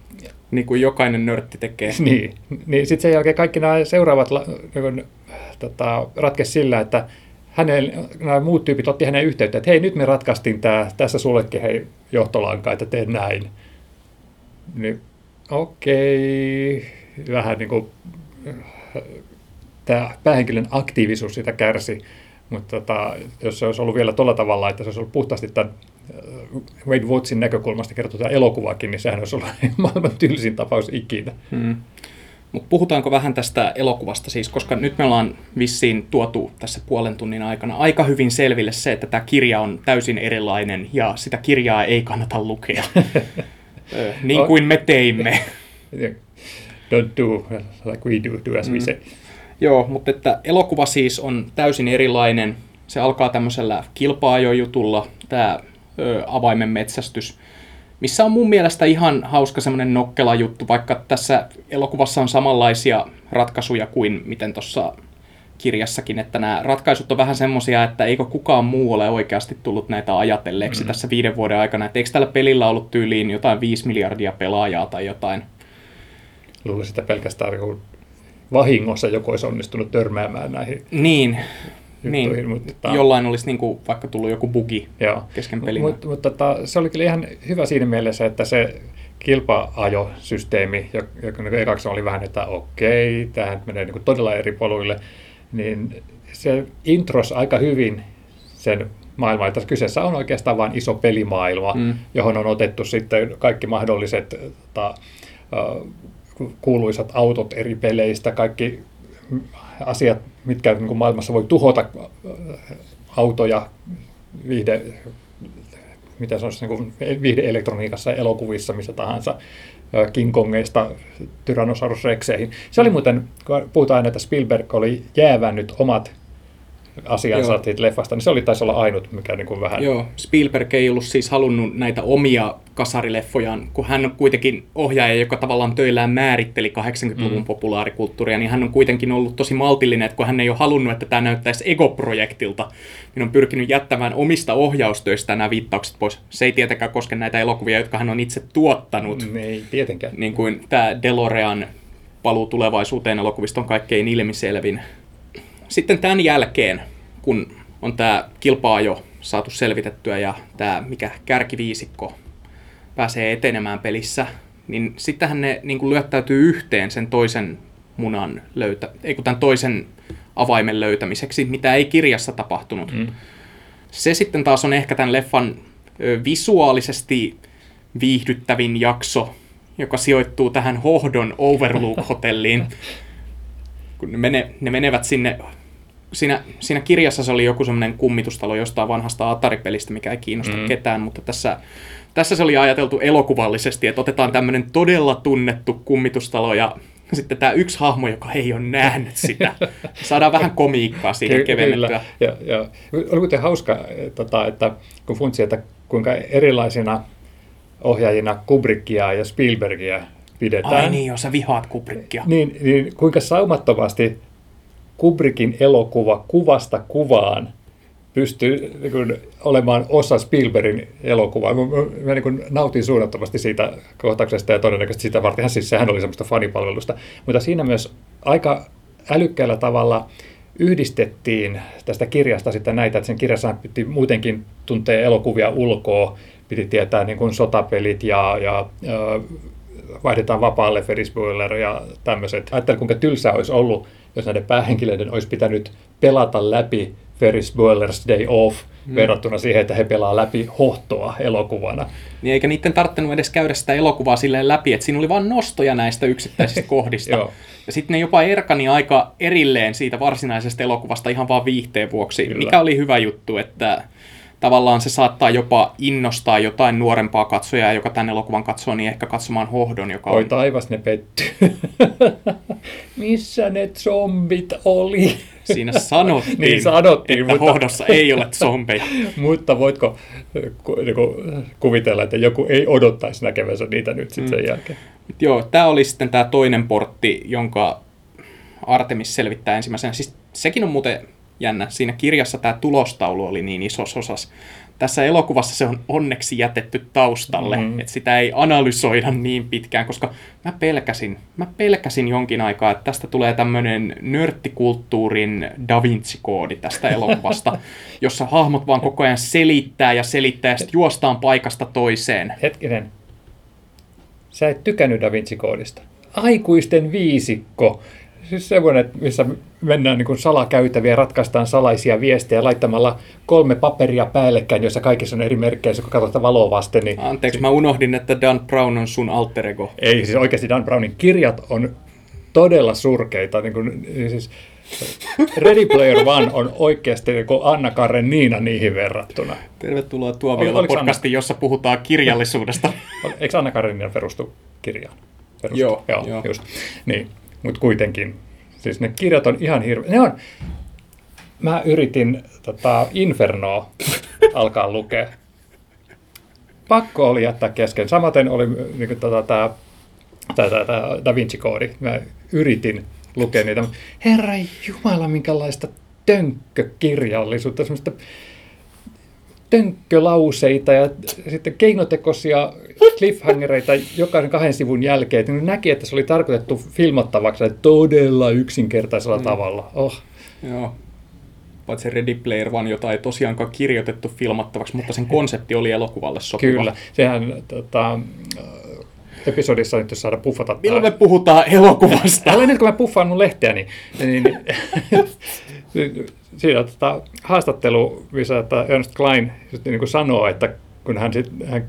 niin kuin jokainen nörtti tekee. Niin, niin sitten sen jälkeen kaikki nämä seuraavat niin tota, ratkesi sillä, että hänen, nämä muut tyypit otti hänen yhteyttä, että hei, nyt me ratkaistiin tämä, tässä sullekin hei johtolanka, että tee näin. Niin, okei, vähän niin kuin tämä päähenkilön aktiivisuus sitä kärsi, mutta tota, jos se olisi ollut vielä tuolla tavalla, että se olisi ollut puhtaasti tämän äh, Wade Wattsin näkökulmasta kerrottu tämä elokuvakin, niin sehän olisi ollut maailman tylsin tapaus ikinä. Hmm. Mutta puhutaanko vähän tästä elokuvasta siis, koska nyt me ollaan vissiin tuotu tässä puolen tunnin aikana aika hyvin selville se, että tämä kirja on täysin erilainen ja sitä kirjaa ei kannata lukea, niin kuin me teimme. Don't do like we do, do as we say. Joo, mutta että elokuva siis on täysin erilainen. Se alkaa tämmöisellä kilpaajojutulla, tämä ö, avaimen metsästys, missä on mun mielestä ihan hauska semmoinen nokkela juttu, vaikka tässä elokuvassa on samanlaisia ratkaisuja kuin miten tuossa kirjassakin, että nämä ratkaisut on vähän semmoisia, että eikö kukaan muu ole oikeasti tullut näitä ajatelleeksi mm. tässä viiden vuoden aikana, että eikö tällä pelillä ollut tyyliin jotain 5 miljardia pelaajaa tai jotain. Luulisin, että pelkästään vahingossa joku olisi onnistunut törmäämään näihin niin, niin. mutta jollain olisi niin kuin vaikka tullut joku bugi joo. kesken pelin. Mutta mut, tota, se oli kyllä ihan hyvä siinä mielessä, että se kilpa-ajosysteemi, joka niin ekaksi oli vähän, että okei, tähän menee niin kuin todella eri poluille, niin se intros aika hyvin sen maailma, että kyseessä on oikeastaan vain iso pelimaailma, mm. johon on otettu sitten kaikki mahdolliset ta, uh, kuuluisat autot eri peleistä, kaikki asiat, mitkä niin kuin maailmassa voi tuhota äh, autoja, viihde, mitä sanoisi, niin kuin viihdeelektroniikassa, elokuvissa, missä tahansa, äh, King Kongeista Tyrannosaurus Rexeihin. Se oli muuten, kun puhutaan aina, että Spielberg oli jäävännyt omat asiansa Joo. siitä leffasta, niin se oli taisi olla ainut, mikä niin kuin vähän... Joo, Spielberg ei ollut siis halunnut näitä omia kasarileffojaan, kun hän on kuitenkin ohjaaja, joka tavallaan töillään määritteli 80-luvun mm. populaarikulttuuria, niin hän on kuitenkin ollut tosi maltillinen, että kun hän ei ole halunnut, että tämä näyttäisi ego-projektilta, niin on pyrkinyt jättämään omista ohjaustöistä nämä viittaukset pois. Se ei tietenkään koske näitä elokuvia, jotka hän on itse tuottanut. Mm, ei tietenkään. Niin kuin tämä DeLorean paluu tulevaisuuteen elokuvista on kaikkein ilmiselvin sitten tämän jälkeen, kun on tämä kilpaa jo saatu selvitettyä ja tämä mikä kärkiviisikko pääsee etenemään pelissä, niin sittenhän ne niin kuin lyöttäytyy yhteen sen toisen munan löytä, ei kun tämän toisen avaimen löytämiseksi, mitä ei kirjassa tapahtunut. Mm. Se sitten taas on ehkä tämän leffan visuaalisesti viihdyttävin jakso, joka sijoittuu tähän Hohdon Overlook-hotelliin. Kun ne, mene, ne menevät sinne, siinä, siinä kirjassa se oli joku semmoinen kummitustalo jostain vanhasta Atari-pelistä, mikä ei kiinnosta mm. ketään, mutta tässä, tässä se oli ajateltu elokuvallisesti, että otetaan tämmöinen todella tunnettu kummitustalo ja sitten tämä yksi hahmo, joka ei ole nähnyt sitä. Saadaan vähän komiikkaa siihen kevennettyä. Ja, ja oli kuitenkin hauska, tota, että kun funtsi, että kuinka erilaisina ohjaajina Kubrickia ja Spielbergia pidetään. Ai niin, jos sä vihaat Kubrickia. Niin, niin kuinka saumattomasti Kubrickin elokuva kuvasta kuvaan pystyy niin kuin, olemaan osa Spielbergin elokuvaa. Mä, mä, mä niin kuin, nautin suunnattomasti siitä kohtauksesta ja todennäköisesti sitä vartenhan siis sehän oli semmoista fanipalvelusta. Mutta siinä myös aika älykkäällä tavalla yhdistettiin tästä kirjasta sitten näitä, että sen kirjassa piti muutenkin tuntea elokuvia ulkoa, piti tietää niin kuin sotapelit ja, ja, ja vaihdetaan vapaalle Ferris ja tämmöiset. Ajattelin, kuinka tylsää olisi ollut, jos näiden päähenkilöiden olisi pitänyt pelata läpi Ferris Bueller's Day Off mm. verrattuna siihen, että he pelaa läpi hohtoa elokuvana. Niin eikä niiden tarttunut edes käydä sitä elokuvaa silleen läpi, että siinä oli vain nostoja näistä yksittäisistä kohdista. Joo. ja sitten ne jopa erkani aika erilleen siitä varsinaisesta elokuvasta ihan vaan viihteen vuoksi, Kyllä. mikä oli hyvä juttu, että tavallaan se saattaa jopa innostaa jotain nuorempaa katsojaa, joka tämän elokuvan katsoo, niin ehkä katsomaan Hohdon, joka Oi on... taivas, ne petty. Missä ne zombit oli? Siinä sanottiin, Niin sanottiin, että mutta- Hohdossa ei ole zombeja. Mutta voitko ku, niinku, kuvitella, että joku ei odottaisi näkevänsä niitä nyt sitten sen jälkeen? Mut Joo, tämä oli sitten tämä toinen portti, jonka Artemis selvittää ensimmäisenä. Siis sekin on muuten jännä. Siinä kirjassa tämä tulostaulu oli niin isossa osassa. Tässä elokuvassa se on onneksi jätetty taustalle, mm. että sitä ei analysoida niin pitkään, koska mä pelkäsin, mä pelkäsin jonkin aikaa, että tästä tulee tämmöinen nörttikulttuurin Da Vinci-koodi tästä elokuvasta, jossa hahmot vaan koko ajan selittää ja selittää ja sitten juostaan paikasta toiseen. Hetkinen. Sä et tykännyt Da Vinci-koodista. Aikuisten viisikko. Siis semmoinen, että missä mennään niin kuin salakäytäviä, ratkaistaan salaisia viestejä laittamalla kolme paperia päällekkäin, joissa kaikissa on eri merkkejä, kun katsotaan valoa vasten. Niin Anteeksi, mä unohdin, että Dan Brown on sun alter ego. Ei, siis oikeasti Dan Brownin kirjat on todella surkeita. Niin kuin, siis Ready Player One on oikeasti niin kuin Anna Karenina niihin verrattuna. Tervetuloa Ol- Tuomiolla Anna- podcastiin, jossa puhutaan kirjallisuudesta. Eikö Anna Karenina perustu kirjaan? Perustu? Joo, joo, joo. just. Niin, mutta kuitenkin. Siis ne kirjat on ihan hirveä. Ne on, mä yritin tota, Infernoa alkaa lukea. Pakko oli jättää kesken. Samaten oli niin kuin, tota, tämä tää, tää, tää Da Vinci-koodi. Mä yritin lukea niitä. Herra Jumala, minkälaista tönkkökirjallisuutta, semmoista tönkkölauseita ja sitten keinotekoisia cliffhangereita jokaisen kahden sivun jälkeen. Että näki, että se oli tarkoitettu filmattavaksi todella yksinkertaisella mm. tavalla. Oh. Joo. Paitsi Ready Player One, jota ei tosiaankaan kirjoitettu filmattavaksi, mutta sen konsepti oli elokuvalle sopiva. Kyllä, sehän tota, äh, episodissa nyt jos saada puffata. Milloin me puhutaan elokuvasta? Älä nyt kun mä puffaan mun lehteäni. Niin, niin, siinä tota, haastattelu, missä että Ernst Klein niin kuin sanoo, että kun hän, sit, hän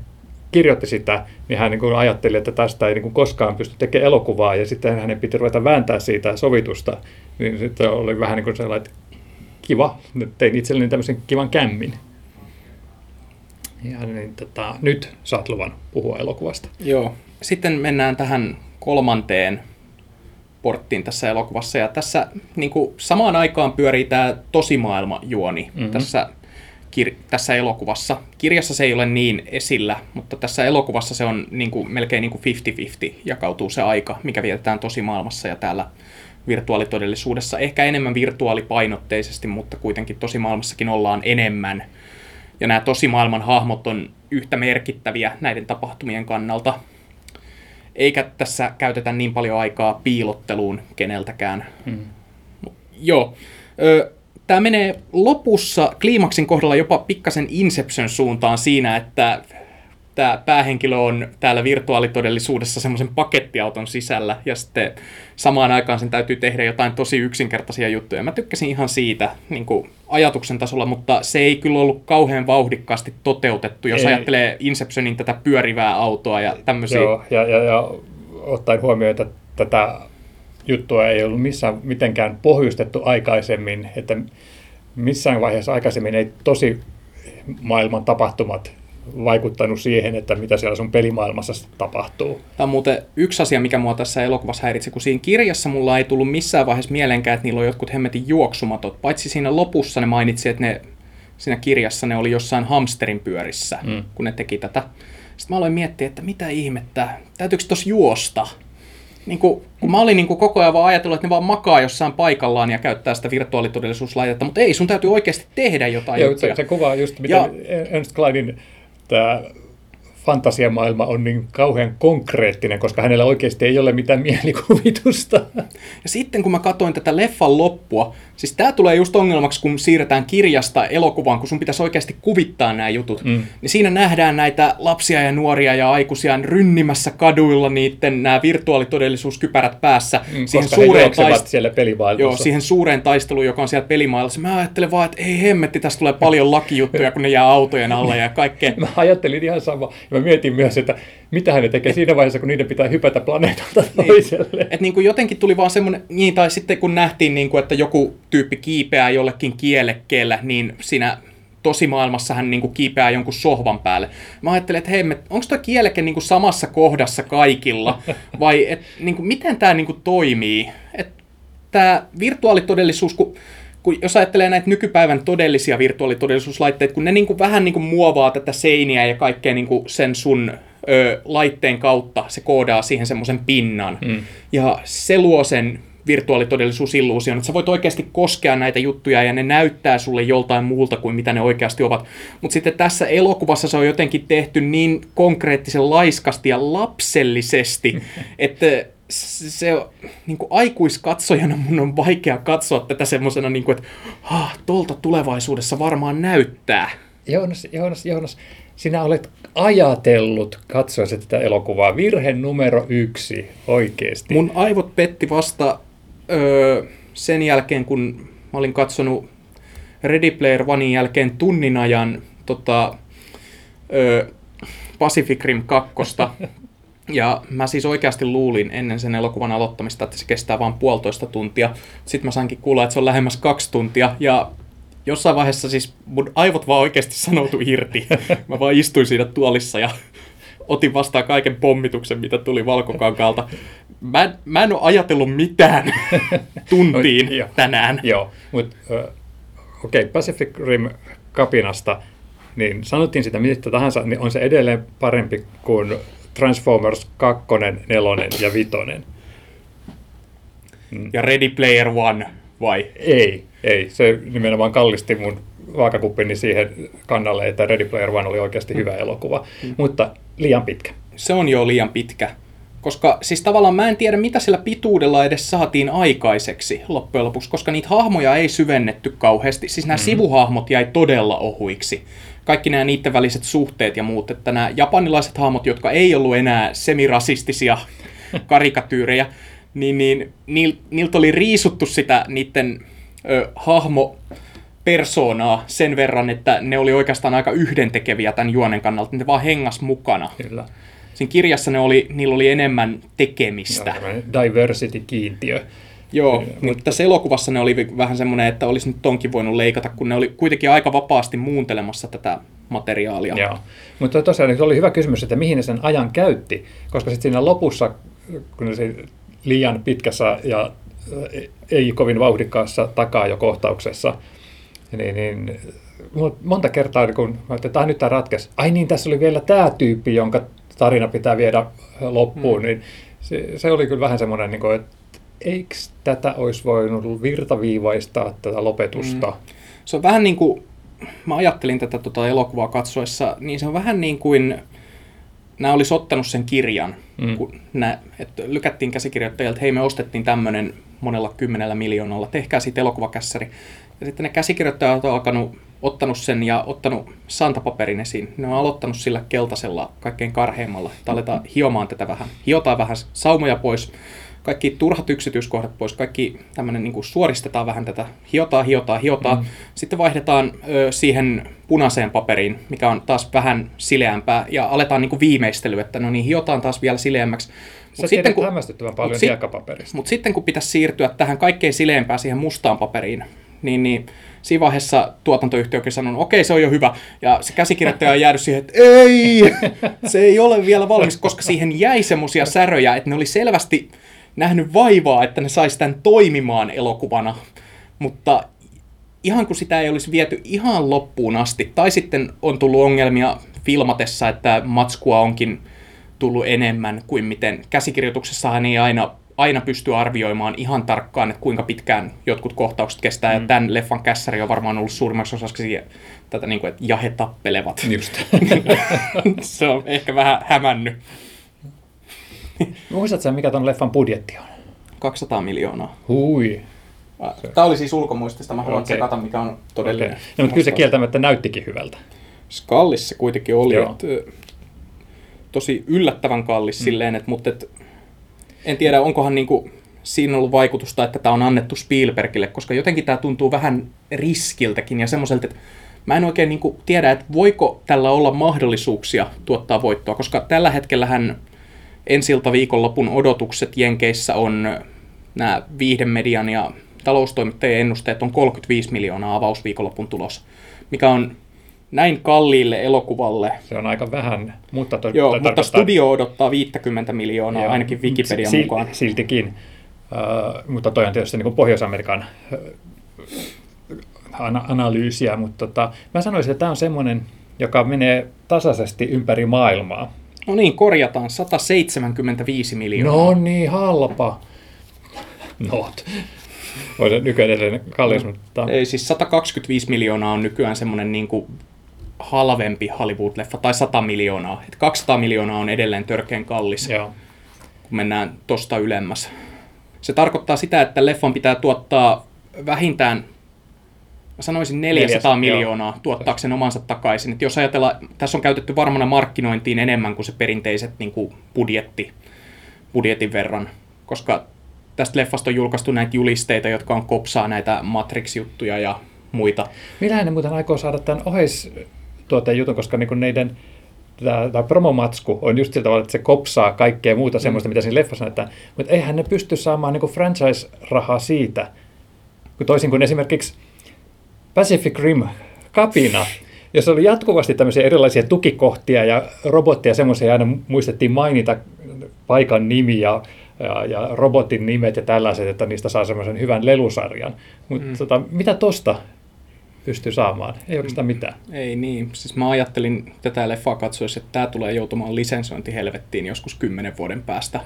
kirjoitti sitä, niin hän niin kuin ajatteli, että tästä ei niin kuin koskaan pysty tekemään elokuvaa, ja sitten hänen piti ruveta vääntää siitä sovitusta. Niin sitten oli vähän niin kuin sellainen, että kiva, nyt tein itselleni tämmöisen kivan kämmin. Ja niin, tota, nyt saat luvan puhua elokuvasta. Joo. Sitten mennään tähän kolmanteen porttiin tässä elokuvassa. Ja tässä niin kuin, samaan aikaan pyörii tämä tosimaailma-juoni mm-hmm. tässä, kir- tässä elokuvassa. Kirjassa se ei ole niin esillä, mutta tässä elokuvassa se on niin kuin, melkein niin kuin 50-50 jakautuu se aika, mikä vietetään tosimaailmassa ja täällä virtuaalitodellisuudessa. Ehkä enemmän virtuaalipainotteisesti, mutta kuitenkin tosimaailmassakin ollaan enemmän. Ja nämä tosimaailman hahmot on yhtä merkittäviä näiden tapahtumien kannalta. Eikä tässä käytetä niin paljon aikaa piilotteluun keneltäkään. Hmm. Joo. Tämä menee lopussa kliimaksin kohdalla jopa pikkasen Inception suuntaan siinä, että että päähenkilö on täällä virtuaalitodellisuudessa semmoisen pakettiauton sisällä ja sitten samaan aikaan sen täytyy tehdä jotain tosi yksinkertaisia juttuja. Mä tykkäsin ihan siitä niin kuin ajatuksen tasolla, mutta se ei kyllä ollut kauhean vauhdikkaasti toteutettu, jos Ei. ajattelee Inceptionin tätä pyörivää autoa ja tämmöisiä. Joo, ja, ja, ja ottaen huomioon, että tätä juttua ei ollut missään mitenkään pohjustettu aikaisemmin, että missään vaiheessa aikaisemmin ei tosi maailman tapahtumat vaikuttanut siihen, että mitä siellä sun pelimaailmassa tapahtuu. Tämä on muuten yksi asia, mikä mua tässä elokuvassa häiritsi, kun siinä kirjassa mulla ei tullut missään vaiheessa mieleenkään, että niillä on jotkut hemmetin juoksumatot. Paitsi siinä lopussa ne mainitsi, että ne, siinä kirjassa ne oli jossain hamsterin pyörissä, mm. kun ne teki tätä. Sitten mä aloin miettiä, että mitä ihmettä, täytyykö tuossa juosta? Niin kun, kun mä olin niin kuin koko ajan vaan ajatellut, että ne vaan makaa jossain paikallaan ja käyttää sitä virtuaalitodellisuuslaitetta, mutta ei, sun täytyy oikeasti tehdä jotain Joo, juttuja. se, se kuvaa just, miten Ja- Ernst Kleinin tämä fantasiamaailma on niin kauhean konkreettinen, koska hänellä oikeasti ei ole mitään mielikuvitusta. Ja sitten kun mä katsoin tätä leffan loppua, siis tää tulee just ongelmaksi, kun siirretään kirjasta elokuvaan, kun sun pitäisi oikeasti kuvittaa nämä jutut. Mm. Niin siinä nähdään näitä lapsia ja nuoria ja aikuisia rynnimässä kaduilla niiden nämä virtuaalitodellisuuskypärät päässä. Mm, koska he juoksevat siellä pelimaailmassa. Joo, siihen suureen taisteluun, joka on siellä pelimaailmassa. Mä ajattelen vaan, että ei hemmetti, tässä tulee paljon lakijuttuja, kun ne jää autojen alle ja kaikkea. Mä ajattelin ihan sama. Mä mietin myös, että mitä ne tekee siinä vaiheessa, kun niiden pitää hypätä planeetalta toiselle. Et niin kuin jotenkin tuli vaan semmoinen, niin, tai sitten kun nähtiin, niin kuin, että joku tyyppi kiipeää jollekin kielekkeellä, niin siinä tosimaailmassa hän niin kuin kiipeää jonkun sohvan päälle. Mä ajattelin, että hei, onko tuo kieleke niin kuin samassa kohdassa kaikilla, vai et, niin kuin, miten tämä niin kuin toimii? Tämä virtuaalitodellisuus, kun kun jos ajattelee näitä nykypäivän todellisia virtuaalitodellisuuslaitteita, kun ne niin kuin vähän niin kuin muovaa tätä seiniä ja kaikkea niin kuin sen sun ö, laitteen kautta, se koodaa siihen semmoisen pinnan. Mm. Ja se luo sen virtuaalitodellisuusilluusion, että sä voit oikeasti koskea näitä juttuja ja ne näyttää sulle joltain muulta kuin mitä ne oikeasti ovat. Mutta sitten tässä elokuvassa se on jotenkin tehty niin konkreettisen laiskasti ja lapsellisesti, että se niin kuin aikuiskatsojana mun on vaikea katsoa tätä semmoisena, niin kuin, että ah, tolta tulevaisuudessa varmaan näyttää. Joonas, Joonas, Joonas, sinä olet ajatellut katsoessa tätä elokuvaa. Virhe numero yksi, oikeasti. Mun aivot petti vasta öö, sen jälkeen, kun mä olin katsonut Ready Player Onein jälkeen tunnin ajan tota, öö, Pacific Rim 2. Ja mä siis oikeasti luulin ennen sen elokuvan aloittamista, että se kestää vain puolitoista tuntia. Sitten mä sainkin kuulla, että se on lähemmäs kaksi tuntia. Ja jossain vaiheessa siis mun aivot vaan oikeasti sanoutui irti. Mä vaan istuin siinä tuolissa ja otin vastaan kaiken pommituksen, mitä tuli valkokankaalta. Mä, en- mä en ole ajatellut mitään tuntiin Joo. tänään. Joo, mutta okei, okay, Pacific Rim kapinasta, niin sanottiin sitä mitä tahansa, niin on se edelleen parempi kuin Transformers 2, 4 ja 5. Ja Ready Player One, vai? Ei, ei. Se nimenomaan kallisti mun vaakakuppini siihen kannalle, että Ready Player One oli oikeasti hyvä elokuva, mutta liian pitkä. Se on jo liian pitkä. Koska siis tavallaan mä en tiedä, mitä sillä pituudella edes saatiin aikaiseksi loppujen lopuksi, koska niitä hahmoja ei syvennetty kauheasti. Siis nämä mm. sivuhahmot jäi todella ohuiksi. Kaikki nämä niiden väliset suhteet ja muut, että nämä japanilaiset hahmot, jotka ei ollut enää semirasistisia karikatyyrejä, niin, niin niil, niiltä oli riisuttu sitä niiden ö, hahmo persoonaa sen verran, että ne oli oikeastaan aika yhdentekeviä tämän juonen kannalta. Ne vaan hengas mukana. Kyllä. Siinä kirjassa ne oli, niillä oli enemmän tekemistä. Tällainen Diversity-kiintiö. Joo, mutta tässä elokuvassa ne oli vähän semmoinen, että olisi nyt tonkin voinut leikata, kun ne oli kuitenkin aika vapaasti muuntelemassa tätä materiaalia. Joo. Mutta tosiaan se oli hyvä kysymys, että mihin ne sen ajan käytti, koska sitten siinä lopussa, kun se liian pitkässä ja äh, ei kovin vauhdikkaassa takaa jo kohtauksessa, niin, niin monta kertaa, kun mä ajattelin, että tämä nyt tämä ratkesi, ai niin, tässä oli vielä tämä tyyppi, jonka tarina pitää viedä loppuun, mm. niin se, se oli kyllä vähän semmoinen, niin kuin, että eikö tätä olisi voinut virtaviivaistaa tätä lopetusta? Mm. Se on vähän niin kuin, mä ajattelin tätä tota elokuvaa katsoessa, niin se on vähän niin kuin nämä olisi ottanut sen kirjan, mm. kun nää, että lykättiin käsikirjoittajilta, että hei me ostettiin tämmöinen monella kymmenellä miljoonalla, tehkää siitä elokuvakässäri. Ja sitten ne käsikirjoittajat on alkanut ottanut sen ja ottanut santapaperin esiin. Ne on aloittanut sillä keltaisella kaikkein karheimmalla. Että aletaan hiomaan tätä vähän. Hiotaan vähän saumoja pois, kaikki turhat yksityiskohdat pois, kaikki tämmöinen niin suoristetaan vähän tätä, hiotaan, hiotaan, hiotaan. Mm. Sitten vaihdetaan ö, siihen punaiseen paperiin, mikä on taas vähän sileämpää, ja aletaan niin viimeistely, että no niin, hiotaan taas vielä sileämmäksi. Sä Mut sitten, kun, hämmästyttävän paljon mut hiekkapaperista. Mutta sitten kun pitäisi siirtyä tähän kaikkein sileämpään siihen mustaan paperiin, niin, niin siinä vaiheessa tuotantoyhtiökin sanonut, okei, se on jo hyvä. Ja se käsikirjoittaja on jäänyt siihen, että ei, se ei ole vielä valmis, koska siihen jäi semmoisia säröjä, että ne oli selvästi nähnyt vaivaa, että ne saisi tämän toimimaan elokuvana. Mutta ihan kun sitä ei olisi viety ihan loppuun asti, tai sitten on tullut ongelmia filmatessa, että matskua onkin tullut enemmän kuin miten käsikirjoituksessahan ei aina, aina pysty arvioimaan ihan tarkkaan, että kuinka pitkään jotkut kohtaukset kestää, mm. ja tämän leffan kässäri on varmaan ollut suurimmaksi osaksi tätä, niin kuin, että jahe tappelevat. Just. Se on ehkä vähän hämännyt. Muistatko mikä ton leffan budjetti on? 200 miljoonaa. Hui. Tämä oli siis ulkomuistista, mä haluan okay. tsekata, mikä on todellinen. Okay. No, mutta kyllä se kieltämättä näyttikin hyvältä. Skallissa kuitenkin oli, että tosi yllättävän kallis mm. silleen, että, mutta et, en tiedä, onkohan niinku siinä ollut vaikutusta, että tämä on annettu Spielbergille, koska jotenkin tämä tuntuu vähän riskiltäkin ja semmoiselta, että mä en oikein niinku tiedä, että voiko tällä olla mahdollisuuksia tuottaa voittoa, koska tällä hetkellähän ensiltä viikonlopun odotukset Jenkeissä on nämä viihdemedian ja taloustoimittajien ennusteet on 35 miljoonaa avausviikonlopun tulos, mikä on näin kalliille elokuvalle. Se on aika vähän, mutta... To, Joo, mutta tarkoittaa... studio odottaa 50 miljoonaa, Joo, ainakin Wikipedian sil, mukaan. Siltikin, uh, mutta toi on tietysti niin kuin Pohjois-Amerikan uh, analyysiä, mutta tota, mä sanoisin, että tämä on semmoinen, joka menee tasaisesti ympäri maailmaa. No niin, korjataan 175 miljoonaa. No niin, halpa. Not. Voisi nykyään edelleen kallis, no, mutta... Ei, siis 125 miljoonaa on nykyään semmoinen niin kuin halvempi Hollywood-leffa, tai 100 miljoonaa. Et 200 miljoonaa on edelleen törkeän kallis, Joo. kun mennään tosta ylemmäs. Se tarkoittaa sitä, että leffan pitää tuottaa vähintään, mä sanoisin 400 Neljäs, miljoonaa joo. tuottaakseen omansa takaisin. Et jos ajatellaan, tässä on käytetty varmana markkinointiin enemmän kuin se perinteiset niin kuin budjetti, budjetin verran, koska tästä leffasta on julkaistu näitä julisteita, jotka on kopsaa näitä Matrix-juttuja ja muita. Millähän ne muuten aikoo saada tämän ohis tuota jutun, koska niinku neiden tämä promomatsku on just sillä tavalla, että se kopsaa kaikkea muuta mm. semmoista, mitä siinä leffassa näyttää. Mutta eihän ne pysty saamaan niinku franchise-rahaa siitä, kun toisin kuin esimerkiksi Pacific Rim kapina, jos oli jatkuvasti tämmöisiä erilaisia tukikohtia ja robotteja, semmoisia aina muistettiin mainita paikan nimi ja, ja, ja robotin nimet ja tällaiset, että niistä saa semmoisen hyvän lelusarjan. Mutta mm. tota, mitä tosta pystyy saamaan. Ei oikeastaan mitään. Ei niin. Siis mä ajattelin tätä leffaa katsoessa, että tämä tulee joutumaan lisensointihelvettiin joskus kymmenen vuoden päästä.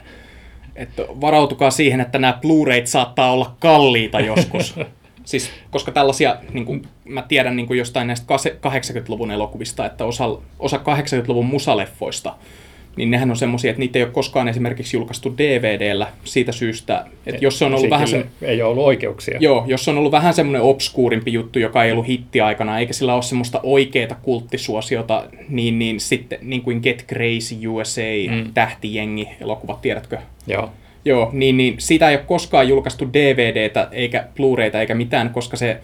Että varautukaa siihen, että nämä Blu-rayt saattaa olla kalliita joskus. siis, koska tällaisia, niin kuin, mä tiedän niin kuin jostain näistä 80-luvun elokuvista, että osa, osa 80-luvun musaleffoista – niin nehän on semmoisia, että niitä ei ole koskaan esimerkiksi julkaistu DVDllä siitä syystä, että jos se on ollut vähän se... Ei ole ollut oikeuksia. Joo, jos se on ollut vähän semmoinen obskuurimpi juttu, joka ei ollut hitti aikana, eikä sillä ole semmoista oikeaa kulttisuosiota, niin, niin sitten niin kuin Get Crazy USA, mm. tähtijengi elokuvat, tiedätkö? Joo. Joo, niin, niin sitä ei ole koskaan julkaistu DVDtä eikä Blu-rayta eikä mitään, koska se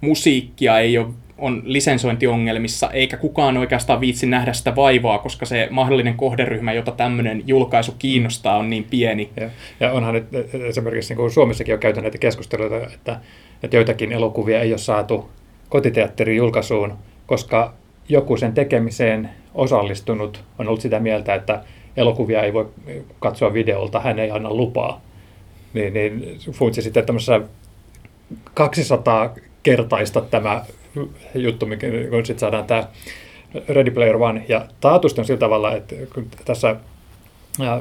musiikkia ei ole on lisensointiongelmissa, eikä kukaan oikeastaan viitsi nähdä sitä vaivaa, koska se mahdollinen kohderyhmä, jota tämmöinen julkaisu kiinnostaa, on niin pieni. Ja, ja onhan nyt esimerkiksi niin Suomessakin on käyty näitä keskusteluita, että, että joitakin elokuvia ei ole saatu kotiteatterin julkaisuun, koska joku sen tekemiseen osallistunut on ollut sitä mieltä, että elokuvia ei voi katsoa videolta, hän ei anna lupaa. Niin, niin funtsi sitten tämmöisessä 200 kertaista tämä juttu, mikä, kun sitten saadaan tämä Ready Player One. Ja taatusti on sillä tavalla, että kun tässä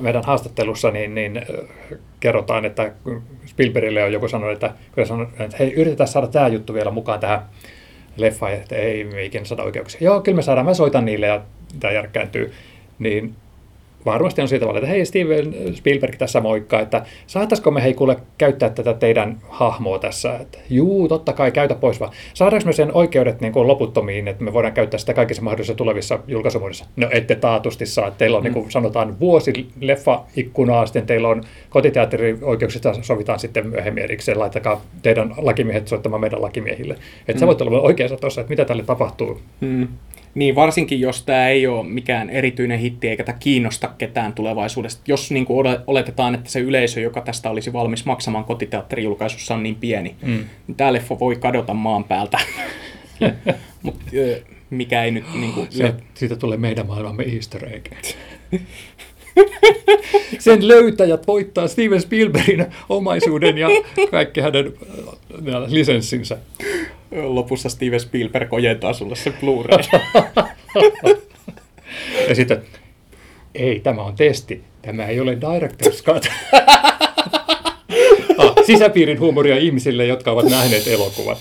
meidän haastattelussa niin, niin kerrotaan, että Spielbergille on joku sanonut, että, että hei, yritetään saada tämä juttu vielä mukaan tähän leffaan, että ei me ikinä saada oikeuksia. Joo, kyllä me saadaan, mä soitan niille ja tämä järkkääntyy. Niin varmasti on siitä tavalla, että hei Steven Spielberg tässä moikka, että saataisiko me hei kuule käyttää tätä teidän hahmoa tässä, että juu, totta kai käytä pois vaan. Saadaanko me sen oikeudet niin kuin loputtomiin, että me voidaan käyttää sitä kaikissa mahdollisissa tulevissa julkaisumuodossa? No ette taatusti saa, teillä on mm. niin kuin sanotaan vuosi leffa ikkunaa, sitten teillä on kotiteatterioikeuksista sovitaan sitten myöhemmin erikseen, laittakaa teidän lakimiehet soittamaan meidän lakimiehille. Että mm. sä voit olla oikeassa tuossa, että mitä tälle tapahtuu. Mm. Niin, varsinkin jos tämä ei ole mikään erityinen hitti eikä tämä kiinnosta ketään tulevaisuudesta. Jos niin kuin oletetaan, että se yleisö, joka tästä olisi valmis maksamaan kotiteatterijulkaisussa on niin pieni, mm. niin tämä leffa voi kadota maan päältä. Mutta mikä ei nyt... Niin kuin, se, siitä tulee meidän maailmamme easter egg. Sen löytäjät voittaa Steven Spielbergin omaisuuden ja kaikki hänen äh, lisenssinsä. Lopussa Steven Spielberg ojentaa sulle se blu ja sitten, ei, tämä on testi. Tämä ei ole Director's Cut. ah, sisäpiirin huumoria ihmisille, jotka ovat nähneet elokuvan.